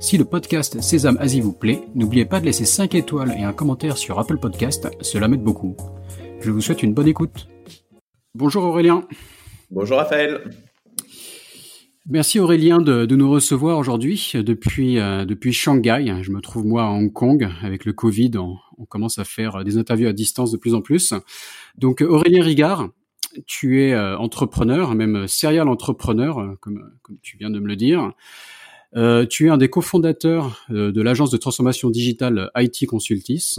Si le podcast Sésame Asie vous plaît, n'oubliez pas de laisser 5 étoiles et un commentaire sur Apple Podcast, cela m'aide beaucoup. Je vous souhaite une bonne écoute. Bonjour Aurélien. Bonjour Raphaël. Merci Aurélien de, nous recevoir aujourd'hui depuis, euh, depuis Shanghai. Je me trouve moi à Hong Kong. Avec le Covid, on, commence à faire des interviews à distance de plus en plus. Donc Aurélien Rigard, tu es euh, entrepreneur, même serial entrepreneur, euh, comme, comme tu viens de me le dire. Euh, tu es un des cofondateurs euh, de l'agence de transformation digitale IT Consultis.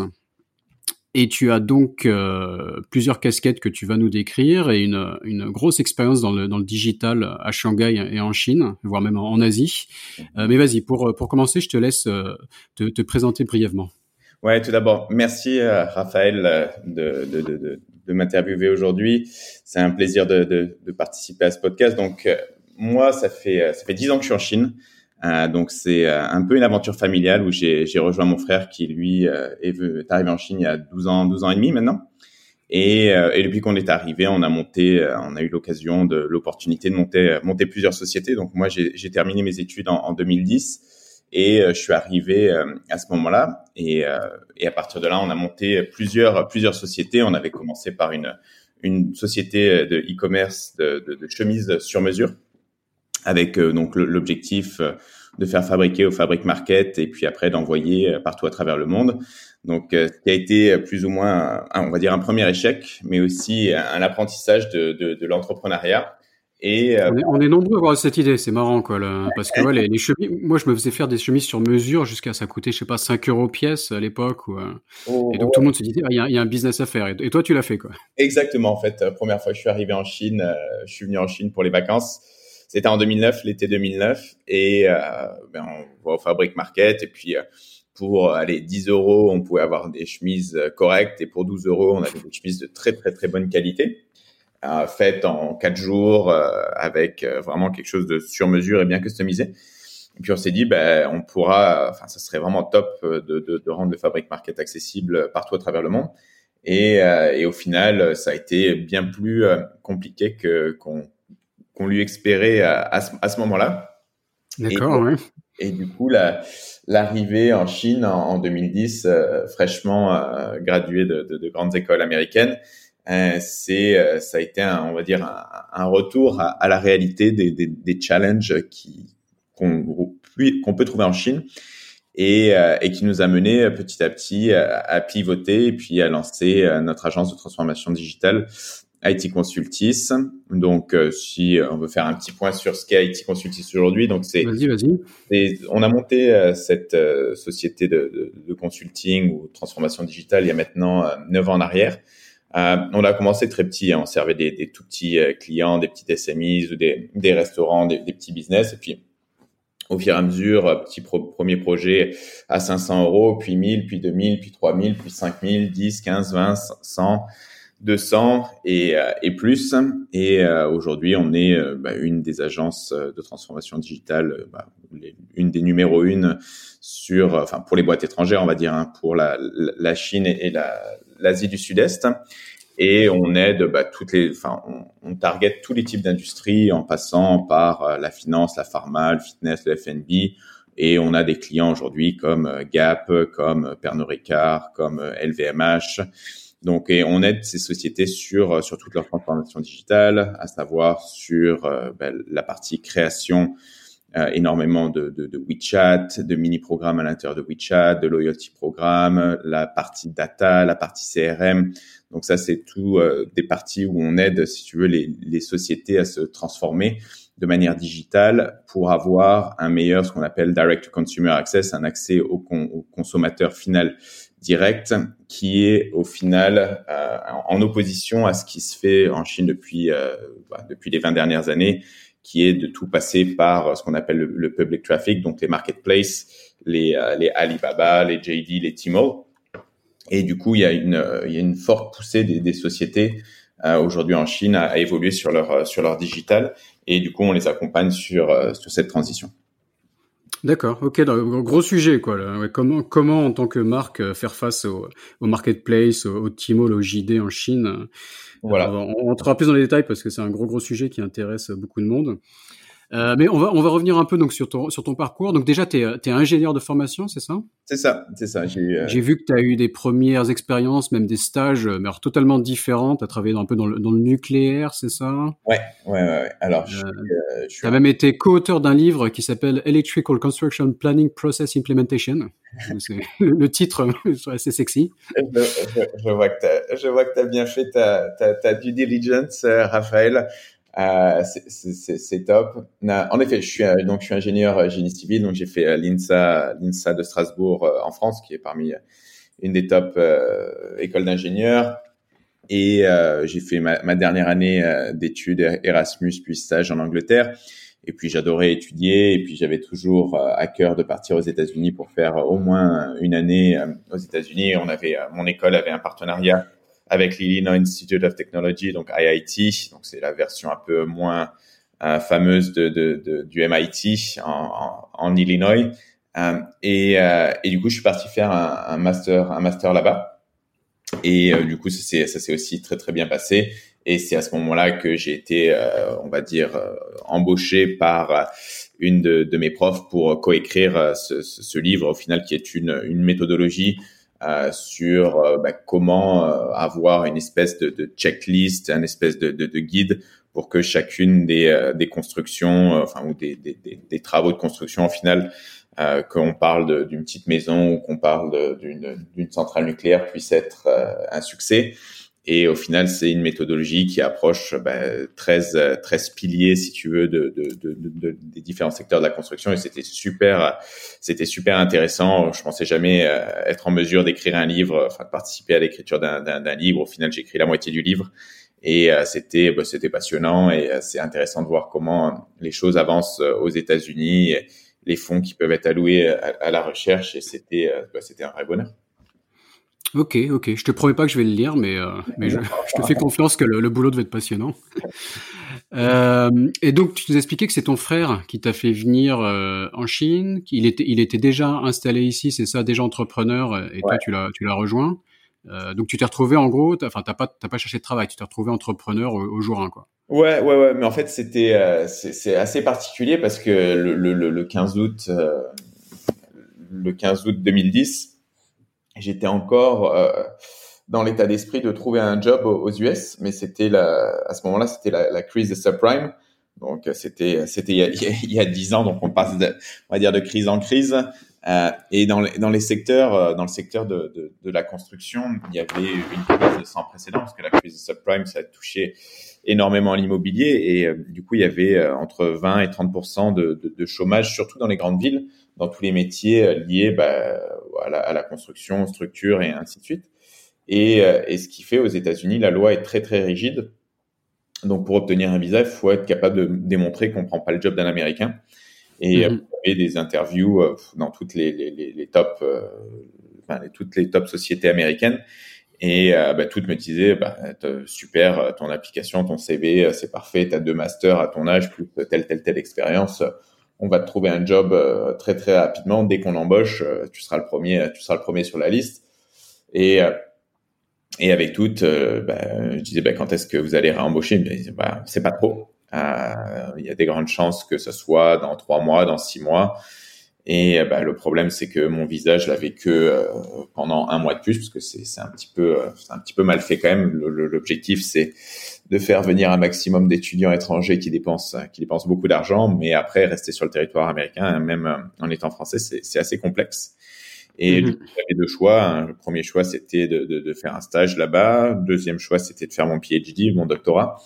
Et tu as donc euh, plusieurs casquettes que tu vas nous décrire et une, une grosse expérience dans le, dans le digital à Shanghai et en Chine, voire même en, Asie. mais vas-y, pour, pour commencer, je te laisse te, te, présenter brièvement. Ouais, tout d'abord, merci Raphaël de, de, de, m'interviewer aujourd'hui. C'est un plaisir de, participer à ce podcast. Donc, moi, ça fait, ça fait 10 ans que je suis en Chine. Euh, donc c'est euh, un peu une aventure familiale où j'ai rejoint mon frère qui lui euh, est, arrivé en Chine il y a 12 ans, 12 ans et demi maintenant. Et, et depuis qu'on est arrivé, on a monté, on a eu l'occasion de l'opportunité de monter, monter plusieurs sociétés. Donc moi j'ai terminé mes études en, en 2010 et je suis arrivé à ce moment-là. Et, et à partir de là, on a monté plusieurs plusieurs sociétés. On avait commencé par une une société de e-commerce de, de, de chemises sur mesure avec euh, donc l'objectif euh, de faire fabriquer au Fabric Market et puis après d'envoyer euh, partout à travers le monde. Donc, ce qui a été plus ou moins, on va dire, un premier échec, mais aussi un apprentissage de, de, de l'entrepreneuriat. Et on, est, nombreux à avoir cette idée, c'est marrant quoi, parce que ouais, les, les, chemises, moi je me faisais faire des chemises sur mesure jusqu'à ça coûtait je sais pas 5 euros pièce à l'époque, oh, et donc tout le monde se disait ah, il y, a, y, a un business à faire, et, toi tu l'as fait quoi. Exactement en fait, première fois que je suis arrivé en Chine, je suis venu en Chine pour les vacances, c'était en 2009, l'été 2009, et euh, ben, on va au Fabric Market et puis euh, pour aller 10 euros, on pouvait avoir des chemises euh, correctes et pour 12 euros, on avait des chemises de très très très bonne qualité, euh, faites en 4 jours avec vraiment quelque chose de sur mesure et bien customisé. Et puis on s'est dit, ben, on pourra, enfin, ça serait vraiment top de, de, de, rendre le Fabric Market accessible partout à travers le monde. Et, et au final, ça a été bien plus compliqué que qu'on qu'on lui espérait à, à ce, moment-là. D'accord, oui. Et du coup, l'arrivée en Chine en, 2010, euh, fraîchement euh, gradué de, de, de, grandes écoles américaines, euh, c'est ça a été, un, on va dire, un, un retour à, à, la réalité des, des, des challenges qui qu'on peut trouver en Chine et, et, qui nous a mené petit à petit à, à, pivoter et puis à lancer notre agence de transformation digitale IT Consultis. Donc, euh, si on veut faire un petit point sur ce qu'est IT Consultis aujourd'hui, donc c'est, vas-y, vas-y. On a monté euh, cette euh, société de, de, de, consulting ou transformation digitale il y a maintenant neuf ans en arrière. on a commencé très petit, hein. on servait des, des, tout petits clients, des petits SMEs ou des, des restaurants, des, des, petits business, et puis au fur et à mesure, petit premier projet à 500 euros, puis 1000, puis 2000, puis 3000, puis 5000, 10, 15, 20, 100. 200 et, euh, et plus. Et euh, aujourd'hui, on est euh, bah, une des agences de transformation digitale, bah, une des numéros une sur, enfin pour les boîtes étrangères, on va dire, hein, pour la, la Chine et l'Asie du Sud-Est. Et on aide bah, toutes les, enfin, on, on target tous les types d'industries en passant par la finance, la pharma, le fitness, le F&B. Et on a des clients aujourd'hui comme Gap, comme Pernod Ricard, comme LVMH donc, et on aide ces sociétés sur euh, sur toute leur transformation digitale, à savoir sur euh, ben, la partie création, euh, énormément de, de, de, WeChat, de mini-programmes à l'intérieur de WeChat, de loyalty programme, la partie data, la partie CRM. Donc ça, c'est tout des parties où on aide, si tu veux, les, les sociétés à se transformer de manière digitale pour avoir un meilleur, ce qu'on appelle direct to consumer access, un accès au consommateur final direct qui est au final euh, en opposition à ce qui se fait en Chine depuis euh, bah, depuis les 20 dernières années, qui est de tout passer par ce qu'on appelle le, public traffic, donc les marketplaces, les, euh, les Alibaba, les JD, les Tmall. Et du coup, il y a une, il y a une forte poussée des, des sociétés aujourd'hui en Chine à, évoluer sur leur sur leur digital. Et du coup, on les accompagne sur sur cette transition. D'accord, ok, gros sujet quoi. comment, comment en tant que marque faire face au, au marketplace, au, au Tmall, au JD en Chine? Voilà. On, on, entrera plus dans les détails parce que c'est un gros gros sujet qui intéresse beaucoup de monde. Euh, mais on va, on va revenir un peu donc sur ton, sur ton parcours. Donc déjà, tu es, es, ingénieur de formation, c'est ça? C'est ça, c'est ça. J'ai euh... vu que tu as eu des premières expériences, même des stages, mais alors totalement différents. Tu as travaillé un peu dans le, dans le nucléaire, c'est ça? Ouais, ouais, ouais, Alors, je, euh, tu as même été co-auteur d'un livre qui s'appelle Electrical Construction Planning Process Implementation. le, titre c'est assez sexy. Je, je, je vois que tu as bien fait ta, ta, ta due diligence, euh, Raphaël. Euh, c'est top. En effet, je suis donc je suis ingénieur euh, génie civil, donc j'ai fait euh, l'INSA, l'INSA de Strasbourg en France, qui est parmi une des top écoles d'ingénieurs. Et j'ai fait ma, ma, dernière année d'études Erasmus puis stage en Angleterre. Et puis j'adorais étudier. Et puis j'avais toujours à cœur de partir aux États-Unis pour faire au moins une année aux États-Unis. On avait mon école avait un partenariat avec l'Illinois Institute of Technology, donc IIT. Donc c'est la version un peu moins euh, fameuse de, de, de, du MIT en, en, Illinois. Euh, et, euh, et, du coup, je suis parti faire un, un master, un master là-bas. Et euh, du coup, ça s'est aussi très très bien passé. Et c'est à ce moment-là que j'ai été, euh, on va dire, embauché par une de, de, mes profs pour coécrire ce, ce, livre, au final, qui est une, une méthodologie euh, sur euh, bah, comment euh, avoir une espèce de, de, checklist, une espèce de, de, de, guide pour que chacune des, des constructions, enfin ou des, des, des, travaux de construction en final, qu'on parle d'une petite maison ou qu'on parle d'une centrale nucléaire puisse être un succès. Et au final, c'est une méthodologie qui approche ben, 13, 13 piliers, si tu veux, de, de, de, de, des différents secteurs de la construction. Et c'était super, c'était super intéressant. Je pensais jamais euh, être en mesure d'écrire un livre, enfin de participer à l'écriture d'un livre. Au final, j'ai écrit la moitié du livre. Et euh, c'était, ben, c'était passionnant et euh, c'est intéressant de voir comment les choses avancent aux États-Unis, les fonds qui peuvent être alloués à, la recherche. Et c'était, ben, c'était un vrai bonheur. Ok, ok. Je te promets pas que je vais le lire, mais, euh, mais je, je, te fais confiance que le, le boulot devait être passionnant. Euh, et donc, tu nous expliquais que c'est ton frère qui t'a fait venir euh, en Chine. Il était, il était déjà installé ici, c'est ça, déjà entrepreneur, et ouais. toi, tu l'as, tu l'as rejoint. Euh, donc, tu t'es retrouvé en gros, enfin, t'as pas, t'as pas cherché de travail, tu t'es retrouvé entrepreneur au, au, jour 1, quoi. Ouais, ouais, ouais. Mais en fait, c'était, euh, c'est assez particulier parce que le, le, le 15 août, euh, le 15 août 2010 j'étais encore euh, dans l'état d'esprit de trouver un job aux, US, mais c'était à ce moment-là, c'était la, la, crise des subprimes. Donc c'était c'était il y a dix ans, donc on passe de, on va dire de crise en crise. Euh, et dans les, dans les secteurs, euh, dans le secteur de, de, de, la construction, il y avait une crise sans précédent parce que la crise des subprimes, ça a touché énormément l'immobilier et euh, du coup il y avait euh, entre 20 et 30 de, de, de, chômage, surtout dans les grandes villes, dans tous les métiers liés bah, à la, à la, construction, structure et ainsi de suite. Et, euh, et ce qui fait aux États-Unis, la loi est très très rigide. Donc pour obtenir un visa, il faut être capable de démontrer qu'on prend pas le job d'un Américain. Et mm -hmm. des interviews euh, dans toutes les, les, les, les top, euh, enfin, toutes les top sociétés américaines. Et euh, bah, toutes me disaient, bah, super, ton application, ton CV, c'est parfait, tu as deux masters à ton âge, plus telle, telle, telle expérience on va te trouver un job euh, très très rapidement dès qu'on embauche. Euh, tu seras le premier, tu seras le premier sur la liste. Et euh, et avec toutes, bah, je disais bah, quand est-ce que vous allez réembaucher? Ils bah, c'est pas trop. Il y a des grandes chances que ce soit dans trois mois, dans six mois. Et bah, le problème, c'est que mon visage l'avait que euh, pendant un mois de plus, parce que c'est un petit peu, c'est un petit peu mal fait quand même. L'objectif, c'est de faire venir un maximum d'étudiants étrangers qui dépensent, qui dépensent beaucoup d'argent, mais après rester sur le territoire américain, même euh, en étant français, c'est assez complexe. Et -hmm. j'avais deux choix. Hein. Le premier choix, c'était de, de, de, faire un stage là-bas. Deuxième choix, c'était de faire mon PhD, mon doctorat.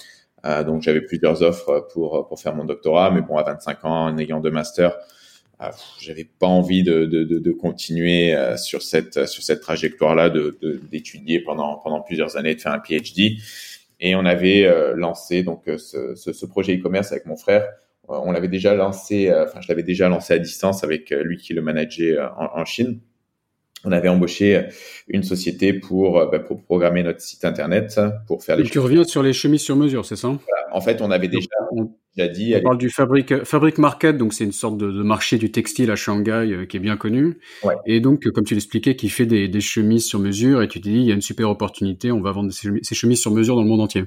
Euh, donc j'avais plusieurs offres pour pour faire mon doctorat, mais bon, à 25 ans, en ayant deux masters, euh, j'avais pas envie de, de, de, de continuer euh, sur cette sur cette trajectoire-là, de d'étudier pendant pendant plusieurs années, de faire un PhD. Et on avait euh, lancé donc euh, ce, ce, ce projet e-commerce avec mon frère. Euh, on l'avait déjà lancé, enfin je l'avais déjà lancé à distance avec lui qui le manageait en, en Chine. On avait embauché une société pour, bah, pour programmer notre site internet, pour faire les. Et tu reviens sur les chemises sur mesure, c'est ça En fait, on avait déjà, on, dit. On parle du fabric, fabric market, donc c'est une sorte de, marché du textile à Shanghai euh, qui est bien connu. Ouais. Et donc, comme tu l'expliquais, qui fait des, des, chemises sur mesure, et tu te dis, il y a une super opportunité, on va vendre ces chemises sur mesure dans le monde entier.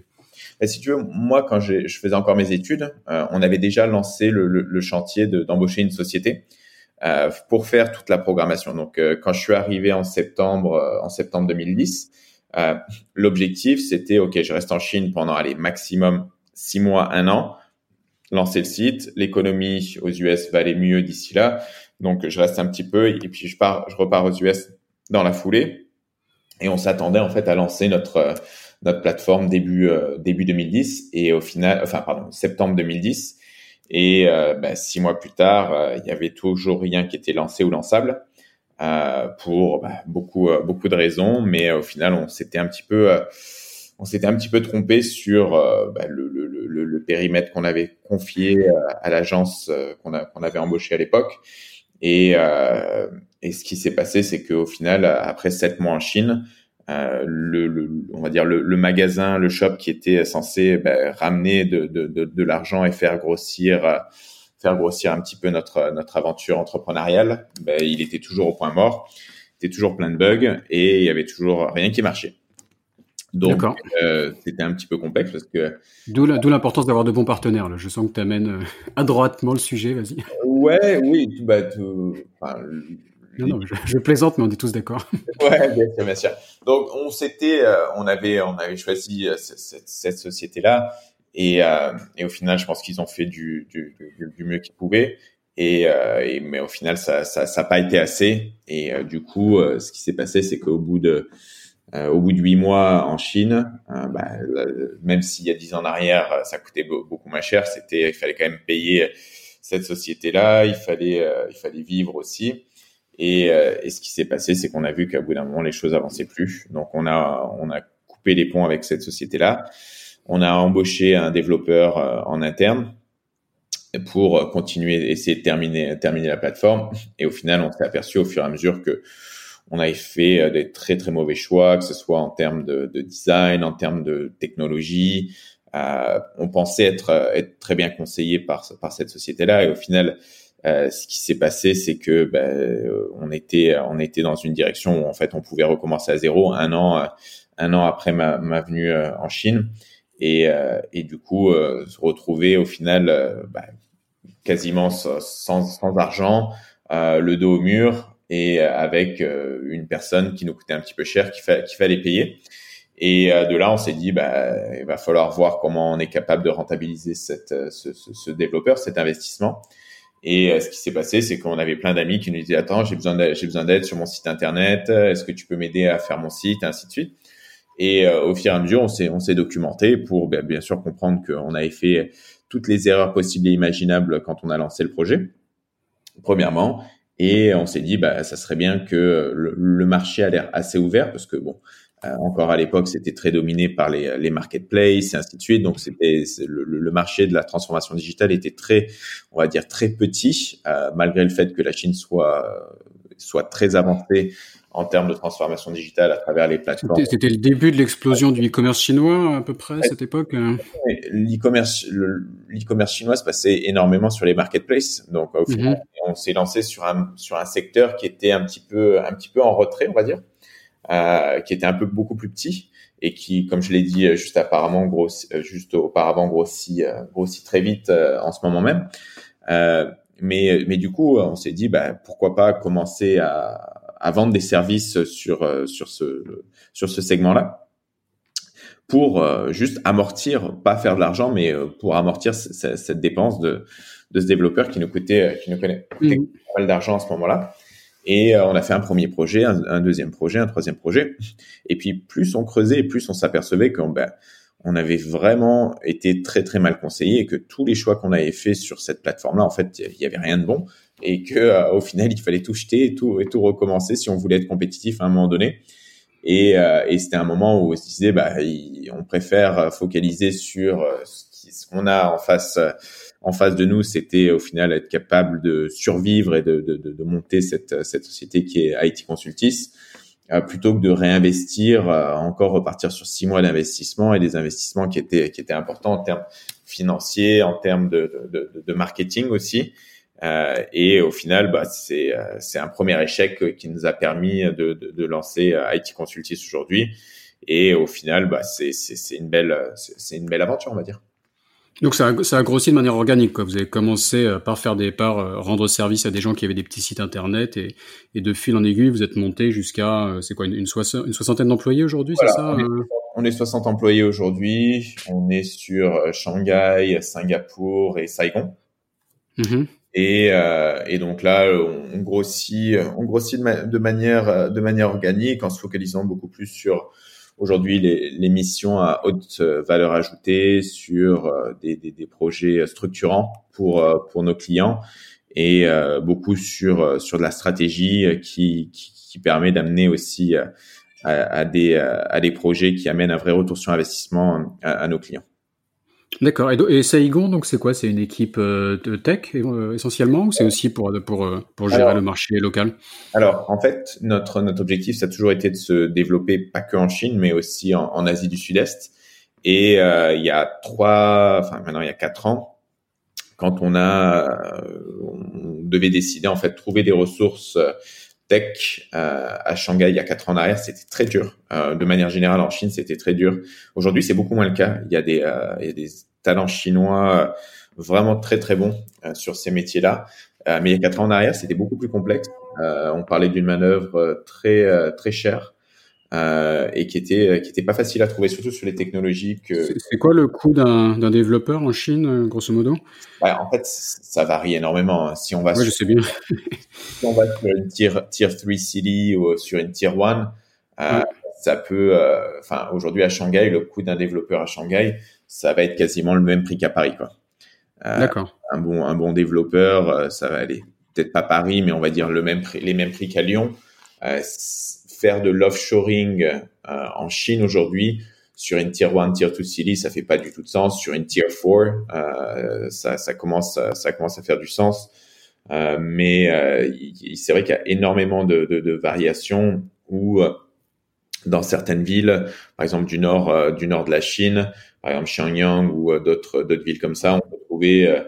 Et si tu veux, moi, quand je faisais encore mes études, euh, on avait déjà lancé le, le, le chantier d'embaucher une société euh, pour faire toute la programmation. Donc, euh, quand je suis arrivé en septembre, euh, en septembre 2010, l'objectif c'était ok, je reste en Chine pendant allez maximum six mois, un an, lancer le site. L'économie aux US va aller mieux d'ici là, donc je reste un petit peu et puis je pars, je repars aux US dans la foulée. Et on s'attendait en fait à lancer notre notre plateforme début début 2010 et au final, enfin pardon, septembre 2010. Et euh, bah, six mois plus tard, euh, il y avait toujours rien qui était lancé ou lançable euh, pour bah, beaucoup beaucoup de raisons, mais au final, on s'était un petit peu on s'était un petit peu trompé sur bah, le, le, le, le, périmètre qu'on avait confié à l'agence qu'on qu'on avait embauché à l'époque. Et, et ce qui s'est passé, c'est qu'au final, après sept mois en Chine, euh, le, le, on va dire le, le, magasin, le shop qui était censé ben, ramener de, de, de, de l'argent et faire grossir, euh, faire grossir un petit peu notre notre aventure entrepreneuriale, ben, il était toujours au point mort, il était toujours plein de bugs et il y avait toujours rien qui marchait. Donc euh, c'était un petit peu complexe parce que d'où l'importance d'avoir de bons partenaires. Là. Je sens que tu amènes euh, adroitement le sujet. Vas-y. Ouais, oui, bah, enfin, non, non, je, plaisante, mais on est tous d'accord. ouais, bien sûr, bien sûr. Donc, on s'était, euh, on avait, on avait choisi euh, cette, cette société-là, et, euh, et au final, je pense qu'ils ont fait du, du, du, mieux qu'ils pouvaient. Et, et, mais au final, ça, ça, ça n'a pas été assez. Et du coup, ce qui s'est passé, c'est qu'au bout de, au bout de huit mois en Chine, bah, même s'il y a dix ans en arrière, ça coûtait beaucoup moins cher, c'était, il fallait quand même payer cette société-là, il fallait, il fallait vivre aussi. Et, euh, et ce qui s'est passé, c'est qu'on a vu qu'à bout d'un moment, les choses avançaient plus. Donc, on a, on a coupé les ponts avec cette société-là. On a embauché un développeur euh, en interne pour continuer, essayer de terminer, terminer la plateforme. Et au final, on s'est aperçu au fur et à mesure que on avait fait euh, des très très mauvais choix, que ce soit en termes de, de design, en termes de technologie. Euh, on pensait être, être très bien conseillé par, par cette société-là, et au final, euh, ce qui s'est passé, c'est que ben, on était on était dans une direction où en fait on pouvait recommencer à zéro un an un an après ma, ma venue euh, en Chine et, euh, et du coup se retrouver au final ben, quasiment sans, sans argent, le dos au mur et avec une personne qui nous coûtait un petit peu cher qu'il fallait payer. Et de là, on s'est dit, bah, il va falloir voir comment on est capable de rentabiliser cette, ce, ce, ce développeur, cet investissement. Et euh, ce qui s'est passé, c'est qu'on avait plein d'amis qui nous disaient attends, j'ai besoin j'ai besoin d'aide sur mon site internet. Est-ce que tu peux m'aider à faire mon site, ainsi de suite. Et euh, au fur et à mesure, on s'est on s'est documenté pour ben, bien sûr comprendre qu'on avait fait toutes les erreurs possibles et imaginables quand on a lancé le projet. Premièrement, et on s'est dit bah ça serait bien que le, le marché a l'air assez ouvert parce que bon euh, encore à l'époque, c'était très dominé par les, les marketplaces et ainsi de suite. Donc, c'était le, le, marché de la transformation digitale était très, on va dire, très petit, euh, malgré le fait que la Chine soit soit très avancée en termes de transformation digitale à travers les plateformes. C'était le début de l'explosion du e-commerce chinois à peu près à cette époque. Hein. L'e-commerce, l'e-commerce chinois se passait énormément sur les marketplaces. Donc au final, mhm. on s'est lancé sur un sur un secteur qui était un petit peu un petit peu en retrait, on va dire. Euh, qui était un peu beaucoup plus petit et qui, comme je l'ai dit euh, juste apparemment grossi, euh, juste auparavant, grossit, grossit très vite en ce moment même. mais, mais du coup, on s'est dit, bah, pourquoi pas commencer à, à vendre des services sur sur ce sur ce segment-là pour juste amortir, pas faire de l'argent, mais pour amortir cette dépense de de ce développeur qui nous coûtait qui nous connaît mmh. pas mal d'argent à ce moment-là. Et euh, on a fait un premier projet, un, deuxième projet, un troisième projet. Et puis plus on creusait, plus on s'apercevait qu'on ben, on avait vraiment été très très mal conseillé et que tous les choix qu'on avait fait sur cette plateforme-là, en fait, il y avait rien de bon et que euh, au final, il fallait tout jeter et tout et tout recommencer si on voulait être compétitif à un moment donné. Et, euh, et c'était un moment où on se disait, bah, on préfère focaliser sur ce qu'on a en face en face de nous, c'était au final être capable de survivre et de, de, de monter cette, cette société qui est IT Consultis, euh, plutôt que de réinvestir, euh, encore repartir sur six mois d'investissement et des investissements qui étaient, qui étaient importants en termes financiers, en termes de, de, marketing aussi. Euh, et au final, bah, c'est c'est un premier échec qui nous a permis de, lancer IT Consultis aujourd'hui. Et au final, bah, c'est c'est une belle c'est une belle aventure, on va dire. Donc ça a, ça a grossi de manière organique. Quoi. Vous avez commencé euh, par faire des parts, euh, rendre service à des gens qui avaient des petits sites internet et, et de fil en aiguille, vous êtes monté jusqu'à euh, c'est quoi une, une, soixantaine d'employés aujourd'hui, c'est ça on est, 60 employés aujourd'hui. On est sur Shanghai, Singapour et Saigon. Mmh et, euh, et, donc là, on, grossit, on grossit de, de, manière de manière organique en se focalisant beaucoup plus sur aujourd'hui les, les, missions à haute euh, valeur ajoutée sur euh, des, des, des projets structurants pour euh, pour nos clients et beaucoup sur sur de la stratégie qui qui, qui permet d'amener aussi à, à, des à des projets qui amènent un vrai retour sur investissement à, à nos clients. D'accord. Et, et, Saigon, donc c'est quoi? C'est une équipe euh, de tech euh, essentiellement ou c'est aussi pour pour euh, pour gérer le marché local? Alors en fait, notre notre objectif ça a toujours été de se développer pas que en Chine, mais aussi en, en Asie du Sud-Est. Et il y a trois, enfin maintenant il y a quatre ans, quand on a, on devait décider en fait de trouver des ressources tech euh, à Shanghai il y a quatre ans en c'était très dur. Euh, de manière générale, en Chine, c'était très dur. Aujourd'hui, c'est beaucoup moins le cas. Il y a des, euh, il y a des talents chinois vraiment très très bons sur ces métiers-là. mais il y a quatre ans en arrière, c'était beaucoup plus complexe. on parlait d'une manœuvre très très chère. Euh, et qui était qui était pas facile à trouver, surtout sur les technologies que. C'est quoi le coût d'un développeur en Chine, grosso modo? Bah, En fait, ça varie énormément. Si on va, ouais, sur, je sais bien. si on va sur une tier tier 3 city ou sur une tier 1, euh, ça peut. Euh, enfin, aujourd'hui à Shanghai, le coût d'un développeur à Shanghai, ça va être quasiment le même prix qu'à Paris, quoi. Euh, D'accord. Un bon un bon développeur, ça va aller peut-être pas Paris, mais on va dire le même prix, les mêmes prix qu'à Lyon faire de l'offshoring euh, en Chine aujourd'hui sur une tier 1, tier 2 city, ça fait pas du tout de sens. Sur une tier 4, euh, ça, commence, ça commence à faire du sens. Euh, mais euh, c'est vrai qu'il y a énormément de, variations où dans certaines villes, par exemple du nord, du nord de la Chine, par exemple Xiangyang ou d'autres villes comme ça, on peut trouver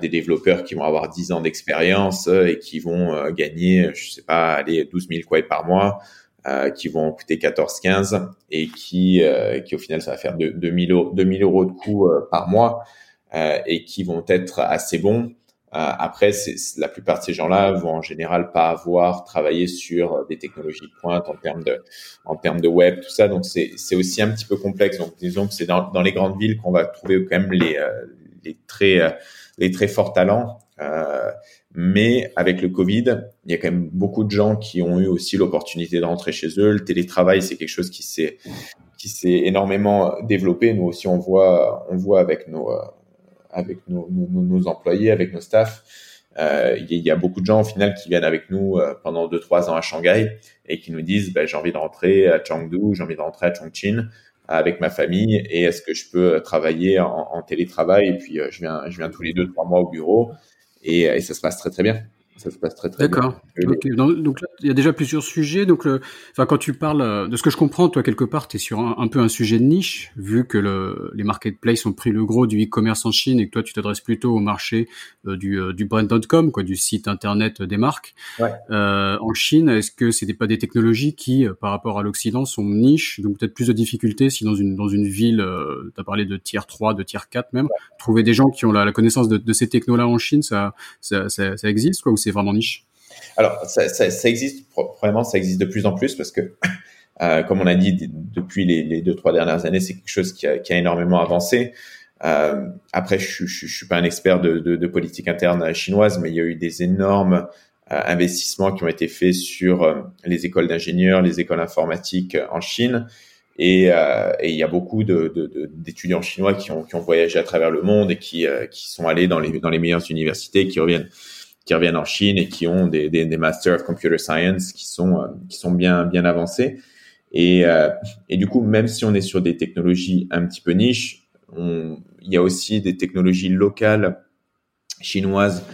des développeurs qui vont avoir 10 ans d'expérience et qui vont gagner, je sais pas, aller 12 000 quoi par mois. Euh, qui vont coûter 14-15 et qui, euh, qui au final ça va faire 2000 euros, 2000 euros de coût euh, par mois et qui vont être assez bons. après, la plupart de ces gens-là vont en général pas avoir travaillé sur des technologies de pointe en termes de, en termes de web, tout ça. Donc c'est, c'est aussi un petit peu complexe. Donc disons que c'est dans, dans les grandes villes qu'on va trouver quand même les, les très, les très forts talents. Euh, mais avec le Covid, il y a quand même beaucoup de gens qui ont eu aussi l'opportunité de rentrer chez eux. Le télétravail, c'est quelque chose qui s'est qui s'est énormément développé. Nous aussi, on voit on voit avec nos avec nos, employés, avec nos staffs. Euh, il y a beaucoup de gens au final qui viennent avec nous euh, pendant deux trois ans à Shanghai et qui nous disent bah, j'ai envie de rentrer à Chengdu, j'ai envie de rentrer à Chongqing avec ma famille et est-ce que je peux travailler en, télétravail. Et puis euh, je viens je viens tous les deux trois mois au bureau et, et ça se passe très très bien ça se passe très très bien. D'accord. Donc là, il y a déjà plusieurs sujets. Donc, le, enfin, quand tu parles euh, de ce que je comprends, toi quelque part, tu es sur un, peu un sujet de niche, vu que le, les marketplaces ont pris le gros du e-commerce en Chine et que toi, tu t'adresses plutôt au marché euh, du, euh, du brand.com, quoi, du site internet des marques. Ouais. Euh, en Chine, est-ce que c'était pas des technologies qui, par rapport à l'Occident, sont niches, donc peut-être plus de difficultés si dans une dans une ville, tu as parlé de tier 3, de tier 4 même, trouver des gens qui ont la, la connaissance de, de ces technos-là en Chine, ça ça, ça, ça existe quoi, ou c'est vraiment niche? Alors, ça, existe, probablement, ça existe de plus en plus parce que, euh, comme on a dit depuis les, deux, trois dernières années, c'est quelque chose qui a, énormément avancé. Euh, après, je, je, suis pas un expert de, politique interne chinoise, mais il y a eu des énormes euh, investissements qui ont été faits sur les écoles d'ingénieurs, les écoles informatiques en Chine. Et, et il y a beaucoup d'étudiants chinois qui ont, qui ont voyagé à travers le monde et qui, qui sont allés dans les, dans les meilleures universités, qui reviennent qui reviennent en Chine et qui ont des, des, Masters of Computer Science qui sont, euh, qui sont bien, bien avancés. Et, euh, et du coup, même si on est sur des technologies un petit peu niches, il y a aussi des technologies locales chinoise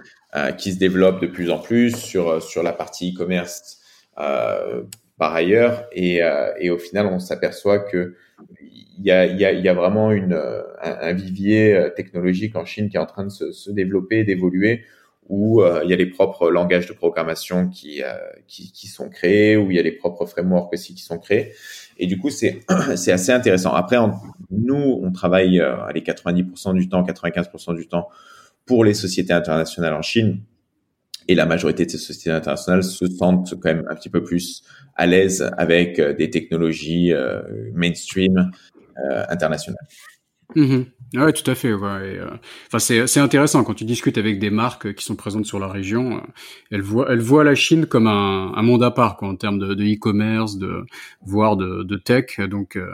qui se développe de plus en plus sur sur la partie e-commerce par ailleurs et, et au final on s'aperçoit que il y a, y, y a, vraiment une, un, vivier technologique en Chine qui est en train de se, se développer, d'évoluer, où euh, il y a les propres langages de programmation qui, euh, qui, qui, sont créés, où il y a les propres frameworks aussi qui sont créés. Et du coup, c'est c'est assez intéressant. Après, nous, on travaille euh, les 90% du temps, 95% du temps pour les sociétés internationales en Chine. Et la majorité de ces sociétés internationales se sentent quand même un petit peu plus à l'aise avec euh, des technologies mainstream internationales. Mmh Ouais, tout à fait. Ouais. Euh, enfin, c'est c'est intéressant quand tu discutes avec des marques qui sont présentes sur la région. Euh, elles voient elles voient la Chine comme un, un monde à part, quoi, en termes de e-commerce, de, voire de, de tech. Donc, euh,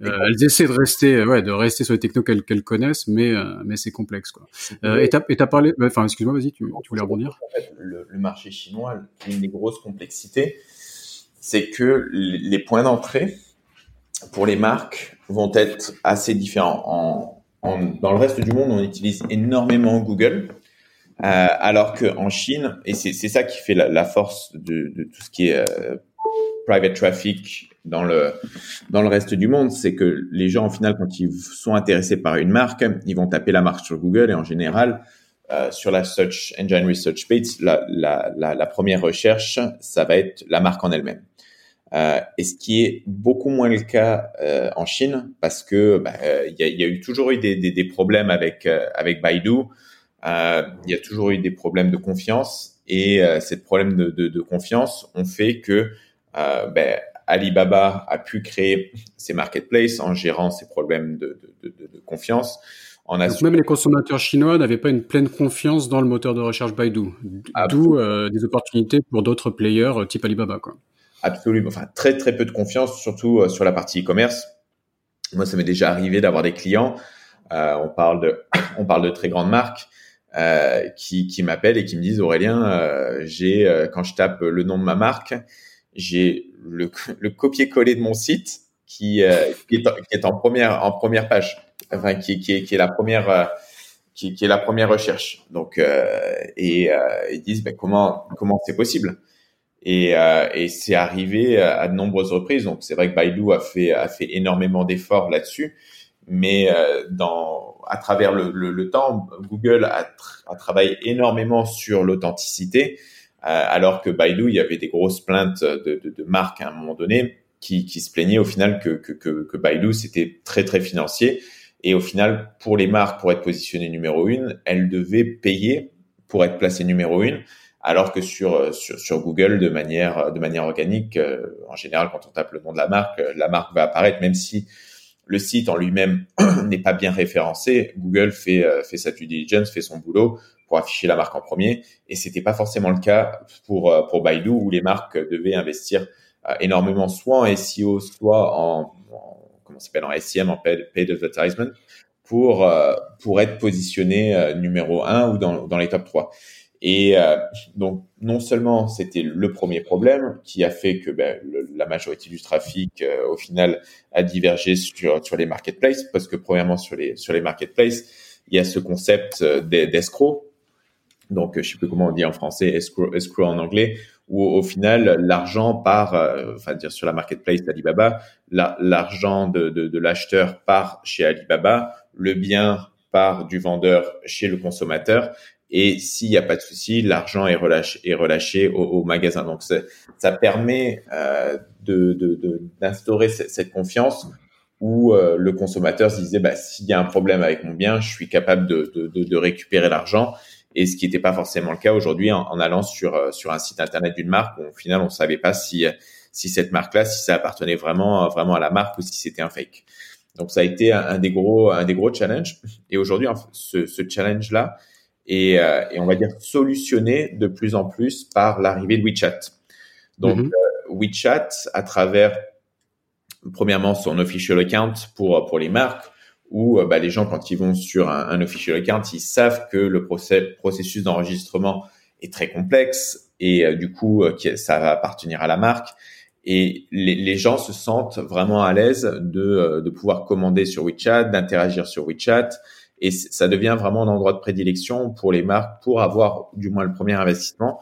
elles essaient de rester, ouais, de rester sur les technos qu'elles qu'elles connaissent, mais mais c'est complexe, quoi. et t'as et t'as parlé, enfin, excuse-moi, vas-y, tu, tu voulais rebondir? En fait, le, le marché chinois, une des grosses complexités, c'est que les points d'entrée pour les marques vont être assez différents. En, en, dans le reste du monde, on utilise énormément Google, euh, alors qu'en Chine, et c'est ça qui fait la, la force de, de, tout ce qui est euh, private traffic dans le dans le reste du monde, c'est que les gens, au final, quand ils sont intéressés par une marque, ils vont taper la marque sur Google et en général, euh, sur la Search Engine Research Page, la, la, la, la, première recherche, ça va être la marque en elle-même. Euh, et ce qui est beaucoup moins le cas euh, en Chine, parce que bah, euh, il y, a, y, a, eu toujours eu des, des, des problèmes avec avec Baidu. Il y a toujours eu des problèmes de confiance, et ces problèmes de, de, de, confiance ont fait que bah, Alibaba a pu créer ses marketplaces en gérant ces problèmes de, de confiance. En Donc même les consommateurs chinois n'avaient pas une pleine confiance dans le moteur de recherche Baidu, ah, d'où des opportunités pour d'autres players type Alibaba. Quoi absolument, enfin très très peu de confiance, surtout euh, sur la partie e-commerce. Moi, ça m'est déjà arrivé d'avoir des clients. Euh, on parle de, on parle de très grandes marques euh, qui, qui m'appellent et qui me disent Aurélien, euh, j'ai euh, quand je tape le nom de ma marque, j'ai le, le copier-coller de mon site qui, qui, est, qui, est, en première en première page, enfin qui, qui, est, qui est la première qui, qui est la première recherche. Donc et ils disent ben, comment comment c'est possible? Et, euh, et c'est arrivé à de nombreuses reprises. Donc c'est vrai que Baidu a fait a fait énormément d'efforts là-dessus, mais euh, dans à travers le, le, le temps, Google a, a, travaillé énormément sur l'authenticité, euh, alors que Baidu, il y avait des grosses plaintes de, de, de marques à un moment donné qui, qui se plaignaient au final que que, que, que Baidu c'était très très financier. Et au final, pour les marques, pour être positionnées numéro une, elles devaient payer pour être placées numéro une alors que sur, euh, sur, sur Google, de manière, de manière organique, euh, en général, quand on tape le nom de la marque, euh, la marque va apparaître, même si le site en lui-même n'est pas bien référencé. Google fait, fait sa due diligence, fait son boulot pour afficher la marque en premier. Et c'était pas forcément le cas pour, pour Baidu, où les marques devaient investir énormément soit en SEO, soit en, comment s'appelle, en SEM, en paid, advertisement, pour, pour être positionné numéro un ou dans, dans les top 3. Et euh, donc, non seulement c'était le premier problème qui a fait que ben, la majorité du trafic, euh, au final, a divergé sur, sur les marketplaces, parce que premièrement, sur les, sur les marketplaces, il y a ce concept euh, d'escroc. Donc, je sais plus comment on dit en français, escrow, escrow en anglais, où au final, l'argent part, enfin dire sur la marketplace d'Alibaba, l'argent de, de, de l'acheteur part chez Alibaba, le bien part du vendeur chez le consommateur et s'il n'y a pas de souci, l'argent est relâché, au, magasin. Donc ça permet euh, d'instaurer cette confiance où euh, le consommateur se disait bah, s'il y a un problème avec mon bien, je suis capable de, récupérer l'argent. Et ce qui n'était pas forcément le cas aujourd'hui en, allant sur euh, sur un site internet d'une marque où au final on savait pas si cette marque-là, si ça appartenait vraiment à la marque ou si c'était un fake. Donc ça a été un, des gros challenges. Et aujourd'hui, ce, ce challenge là, et, euh, et, on va dire solutionné de plus en plus par l'arrivée de WeChat. Donc euh, WeChat, à travers premièrement son official account pour pour les marques, où euh, bah, les gens quand ils vont sur un, un, official account, ils savent que le process, processus d'enregistrement est très complexe et du coup ça va appartenir à la marque. Et les, les, gens se sentent vraiment à l'aise de, de pouvoir commander sur WeChat, d'interagir sur WeChat Et ça devient vraiment un endroit de prédilection pour les marques pour avoir du moins le premier investissement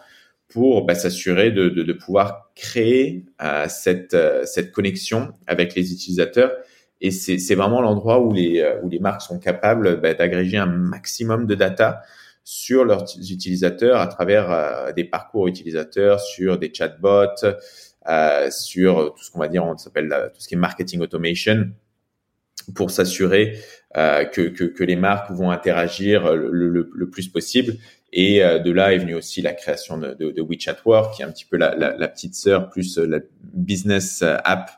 pour bah, s'assurer de, de, de, pouvoir créer euh, cette, euh, cette connexion avec les utilisateurs. Et c'est vraiment l'endroit où les, euh, où les marques sont capables bah, d'agréger un maximum de data sur leurs utilisateurs à travers des parcours utilisateurs, sur des chatbots, sur tout ce qu'on va dire, on s'appelle tout ce qui est marketing automation, pour s'assurer euh, que, que, que, les marques vont interagir le, le, le plus possible et euh, de là est venue aussi la création de, de, de, WeChat Work, qui est un petit peu la, la, la petite sœur plus euh, la business euh, app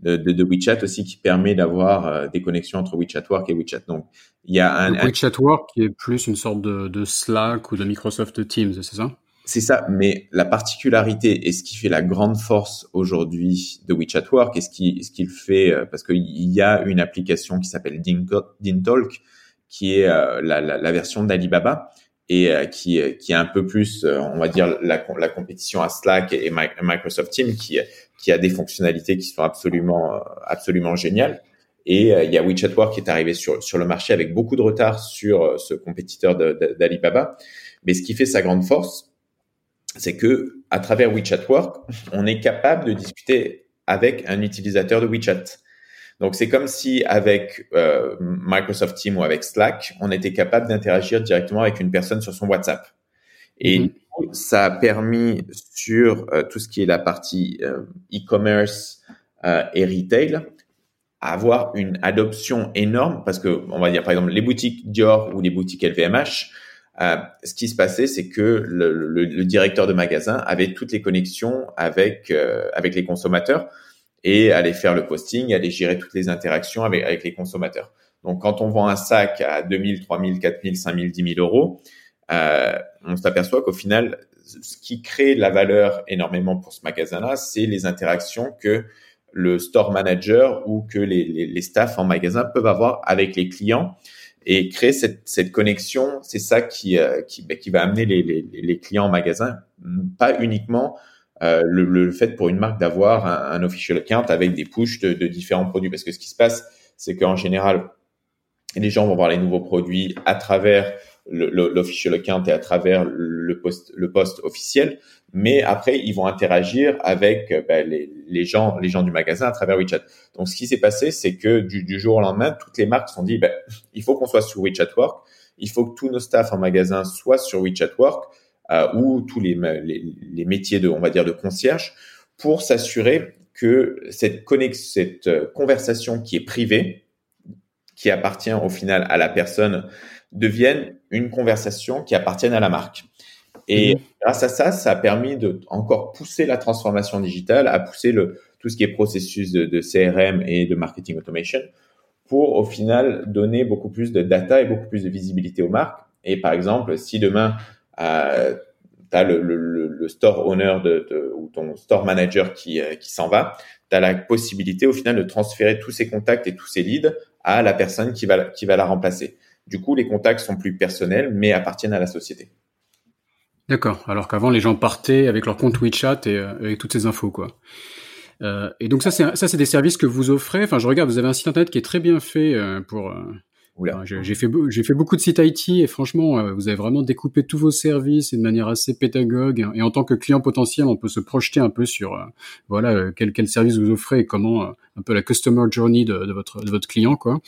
de, de, de WeChat aussi, qui permet d'avoir des connexions entre WeChat Work et WeChat. Donc, il y a un, un... WeChat Work qui est plus une sorte de, de Slack ou de Microsoft Teams, c'est ça? C'est ça, mais la particularité et ce qui fait la grande force aujourd'hui de WeChat Work et ce qui ce qu'il fait parce qu'il y a une application qui s'appelle DinTalk qui est la, la, la version d'Alibaba et euh, qui, euh, qui est un peu plus, euh, on va dire, la, la compétition à Slack et Microsoft Teams, qui, qui a des fonctionnalités qui sont absolument, absolument géniales. Et il y a WeChat Work qui est arrivé sur, sur le marché avec beaucoup de retard sur ce compétiteur d'Alibaba. Mais ce qui fait sa grande force, c'est que à travers WeChat Work, on est capable de discuter avec un utilisateur de WeChat. Donc c'est comme si avec euh, Microsoft Teams ou avec Slack, on était capable d'interagir directement avec une personne sur son WhatsApp. Et mhm. ça a permis sur euh, tout ce qui est la partie euh, e-commerce et retail avoir une adoption énorme parce que on va dire par exemple les boutiques Dior ou les boutiques LVMH euh, ce qui se passait, c'est que le, le, le, directeur de magasin avait toutes les connexions avec avec les consommateurs et aller faire le posting, aller gérer toutes les interactions avec, avec les consommateurs. Donc, quand on vend un sac à 2000, 3000, 4000, 5000, 10 000 euros, euh, on s'aperçoit qu'au final, ce qui crée de la valeur énormément pour ce magasin-là, c'est les interactions que le store manager ou que les, les, les, staffs en magasin peuvent avoir avec les clients et créer cette, cette connexion. C'est ça qui, euh, qui, bah, qui va amener les, les, clients en magasin, pas uniquement euh, le, le, fait pour une marque d'avoir un, un, official account avec des pushes de, de, différents produits. Parce que ce qui se passe, c'est qu'en général, les gens vont voir les nouveaux produits à travers l'official account et à travers le post, le post officiel, mais après ils vont interagir avec ben, les, les, gens, les gens du magasin à travers WeChat. Donc ce qui s'est passé, c'est que du, jour au lendemain, toutes les marques se sont dit, ben, il faut qu'on soit sur WeChat Work, il faut que tous nos staffs en magasin soient sur WeChat Work euh, ou tous les, métiers de, on va dire, de concierge, pour s'assurer que cette, connexion, cette euh, conversation qui est privée, qui appartient au final à la personne, devienne une conversation qui appartienne à la marque. Et grâce à ça, ça a permis de encore pousser la transformation digitale, à pousser le, tout ce qui est processus de, de CRM et de marketing automation pour au final donner beaucoup plus de data et beaucoup plus de visibilité aux marques. Et par exemple, si demain euh, tu as le, le, le, store owner de, de, ou ton store manager qui, euh, qui s'en va, tu as la possibilité au final de transférer tous ces contacts et tous ces leads à la personne qui va, qui va la remplacer. Du coup, les contacts sont plus personnels, mais appartiennent à la société. D'accord. Alors qu'avant, les gens partaient avec leur compte WeChat et euh, avec toutes ces infos, quoi. Euh, et donc ça, c'est ça, c'est des services que vous offrez. Enfin, je regarde, vous avez un site internet qui est très bien fait euh, pour euh, j'ai fait j'ai fait beaucoup de sites IT et franchement, euh, vous avez vraiment découpé tous vos services et de manière assez pédagogue. Et en tant que client potentiel, on peut se projeter un peu sur euh, voilà quel quel service vous offrez et comment un peu la customer journey de, de votre de votre client quoi.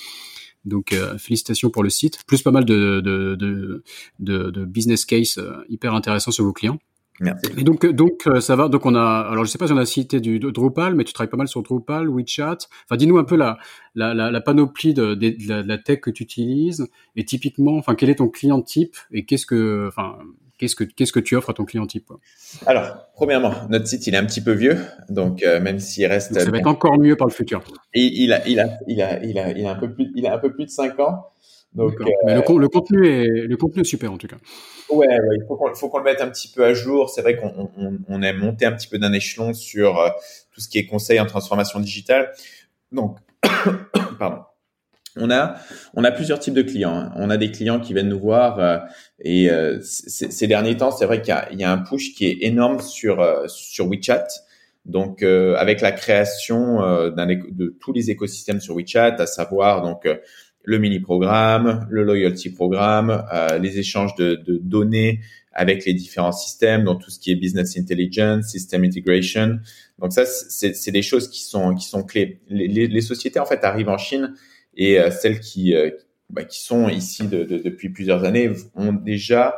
Donc félicitations pour le site, plus pas mal de de, de, de, de business case hyper intéressants sur vos clients. Merci. Et donc, donc ça va. Donc on a. Alors je sais pas si on a cité du Drupal, mais tu travailles pas mal sur Drupal, WeChat. Enfin, dis-nous un peu la la, la, la panoplie de, de, de, la, tech que tu utilises et typiquement, enfin, quel est ton client type et qu'est-ce que, enfin, qu'est-ce que qu'est-ce que tu offres à ton client type quoi? Alors, premièrement, notre site il est un petit peu vieux, donc euh, même s'il reste. ça va être encore mieux par le futur. Il a il a il a il a il a un peu plus il a un peu plus de 5 ans. Donc, euh, Mais le, le, contenu est le contenu est super en tout cas. Ouais, ouais il faut qu'on faut qu'on le mette un petit peu à jour. C'est vrai qu'on on, on est monté un petit peu d'un échelon sur euh, tout ce qui est conseil en transformation digitale. Donc, pardon. On a, on a plusieurs types de clients. Hein. On a des clients qui viennent nous voir euh, et euh, ces derniers temps, c'est vrai qu'il y, y, a un push qui est énorme sur euh, sur WeChat. Donc, avec la création de tous les écosystèmes sur WeChat, à savoir donc le mini-programme, le loyalty programme, euh, les échanges de, de, données avec les différents systèmes, donc tout ce qui est business intelligence, system integration. Donc ça, c'est des choses qui sont qui sont clés. Les, les, les, sociétés en fait arrivent en Chine et euh, celles qui euh, bah, qui sont ici de, de, depuis plusieurs années ont déjà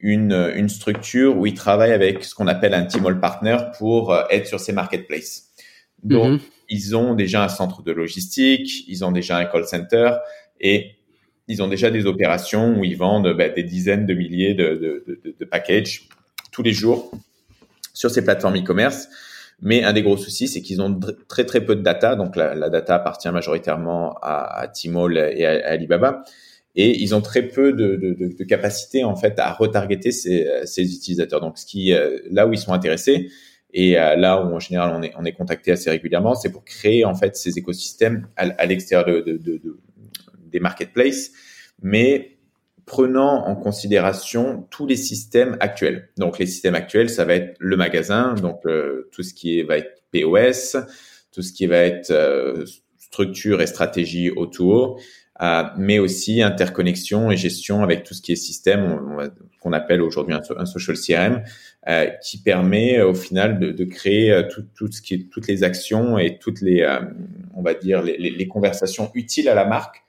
une, une structure où ils travaillent avec ce qu'on appelle un team all partner pour euh, être sur ces marketplaces. Donc, mm-hmm. ils ont déjà un centre de logistique, ils ont déjà un call center et ils ont déjà des opérations où ils vendent bah, des dizaines de milliers de, de, de, de, packages tous les jours sur ces plateformes e-commerce. Mais un des gros soucis, c'est qu'ils ont très très peu de data. Donc la, la data appartient majoritairement à, à Tmall et à, Alibaba. Et ils ont très peu de, de, de, capacité en fait à retargeter ces, ces utilisateurs. Donc ce qui, euh, là où ils sont intéressés, et euh, là où en général on est, on est contacté assez régulièrement, c'est pour créer en fait ces écosystèmes à, à l'extérieur de, de, de, des marketplaces, mais prenant en considération tous les systèmes actuels. Donc les systèmes actuels, ça va être le magasin, donc euh, tout ce qui va être POS, tout ce qui va être euh, structure et stratégie autour, euh, mais aussi interconnexion et gestion avec tout ce qui est système qu'on appelle aujourd'hui un, social CRM, qui permet au final de, de créer tout, tout, ce qui est, toutes les actions et toutes les, on va dire les, les conversations utiles à la marque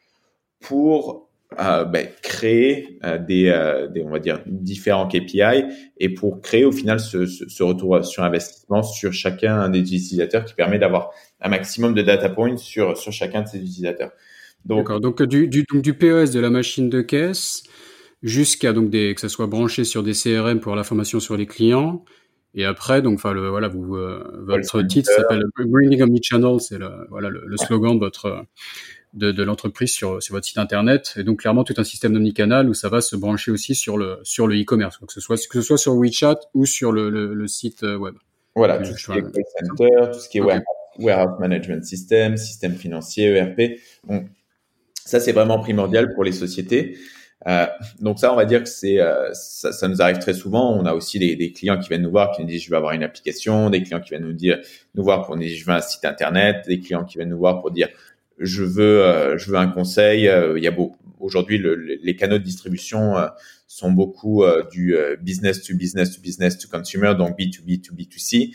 pour euh, ben, créer euh, des, euh, des, on va dire, différents KPI et pour créer au final ce, ce, ce, retour sur investissement sur chacun des utilisateurs qui permet d'avoir un maximum de data points sur, sur chacun de ces utilisateurs. Donc, donc du, du, donc du POS de la machine de caisse jusqu'à donc des, que ça soit branché sur des CRM pour l'information sur les clients. Et après, donc, enfin, le, voilà, vous, votre titre s'appelle Bringing Omnichannel, c'est le, voilà, le, le, slogan de votre, de, de l'entreprise sur, sur votre site internet. Et donc clairement tout un système omnicanal où ça va se brancher aussi sur le sur le e-commerce, que ce soit que ce soit sur WeChat ou sur le, le, site euh, web. Voilà, tout ce qui est call center, tout ce qui est warehouse management system, système financier, ERP. Bon, ça c'est vraiment primordial pour les sociétés. Euh, donc ça, on va dire que c'est euh, ça, ça, nous arrive très souvent. On a aussi des, des, clients qui viennent nous voir, qui nous disent je veux avoir une application, des clients qui viennent nous dire nous voir pour nous dire je veux un site internet, des clients qui viennent nous voir pour dire je veux, euh, je veux un conseil. Euh, il y a aujourd'hui le, les canaux de distribution euh, sont beaucoup du business to business to business to consumer, donc B2B to B2C,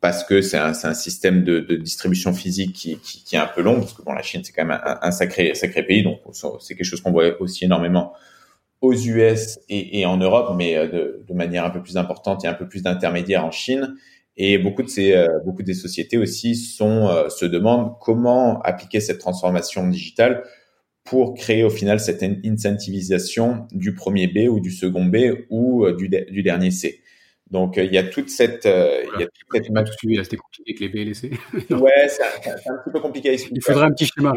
parce que c'est un, un, système de, de, distribution physique qui, qui, qui, est un peu long, parce que bon, la Chine c'est quand même un, un, sacré, sacré pays, donc c'est quelque chose qu'on voit aussi énormément aux US et, et en Europe, mais de, de, manière un peu plus importante et un peu plus d'intermédiaires en Chine. Et beaucoup de ces, euh, beaucoup des sociétés aussi sont, euh, se demandent comment appliquer cette transformation digitale pour créer au final cette incentivisation du premier B ou du second B ou euh, du, du dernier C. Donc il y a toute cette, il y a toute cette C'était compliqué avec les B et les C. ouais, c'est un, un, petit peu compliqué à expliquer. Il faudrait un petit schéma.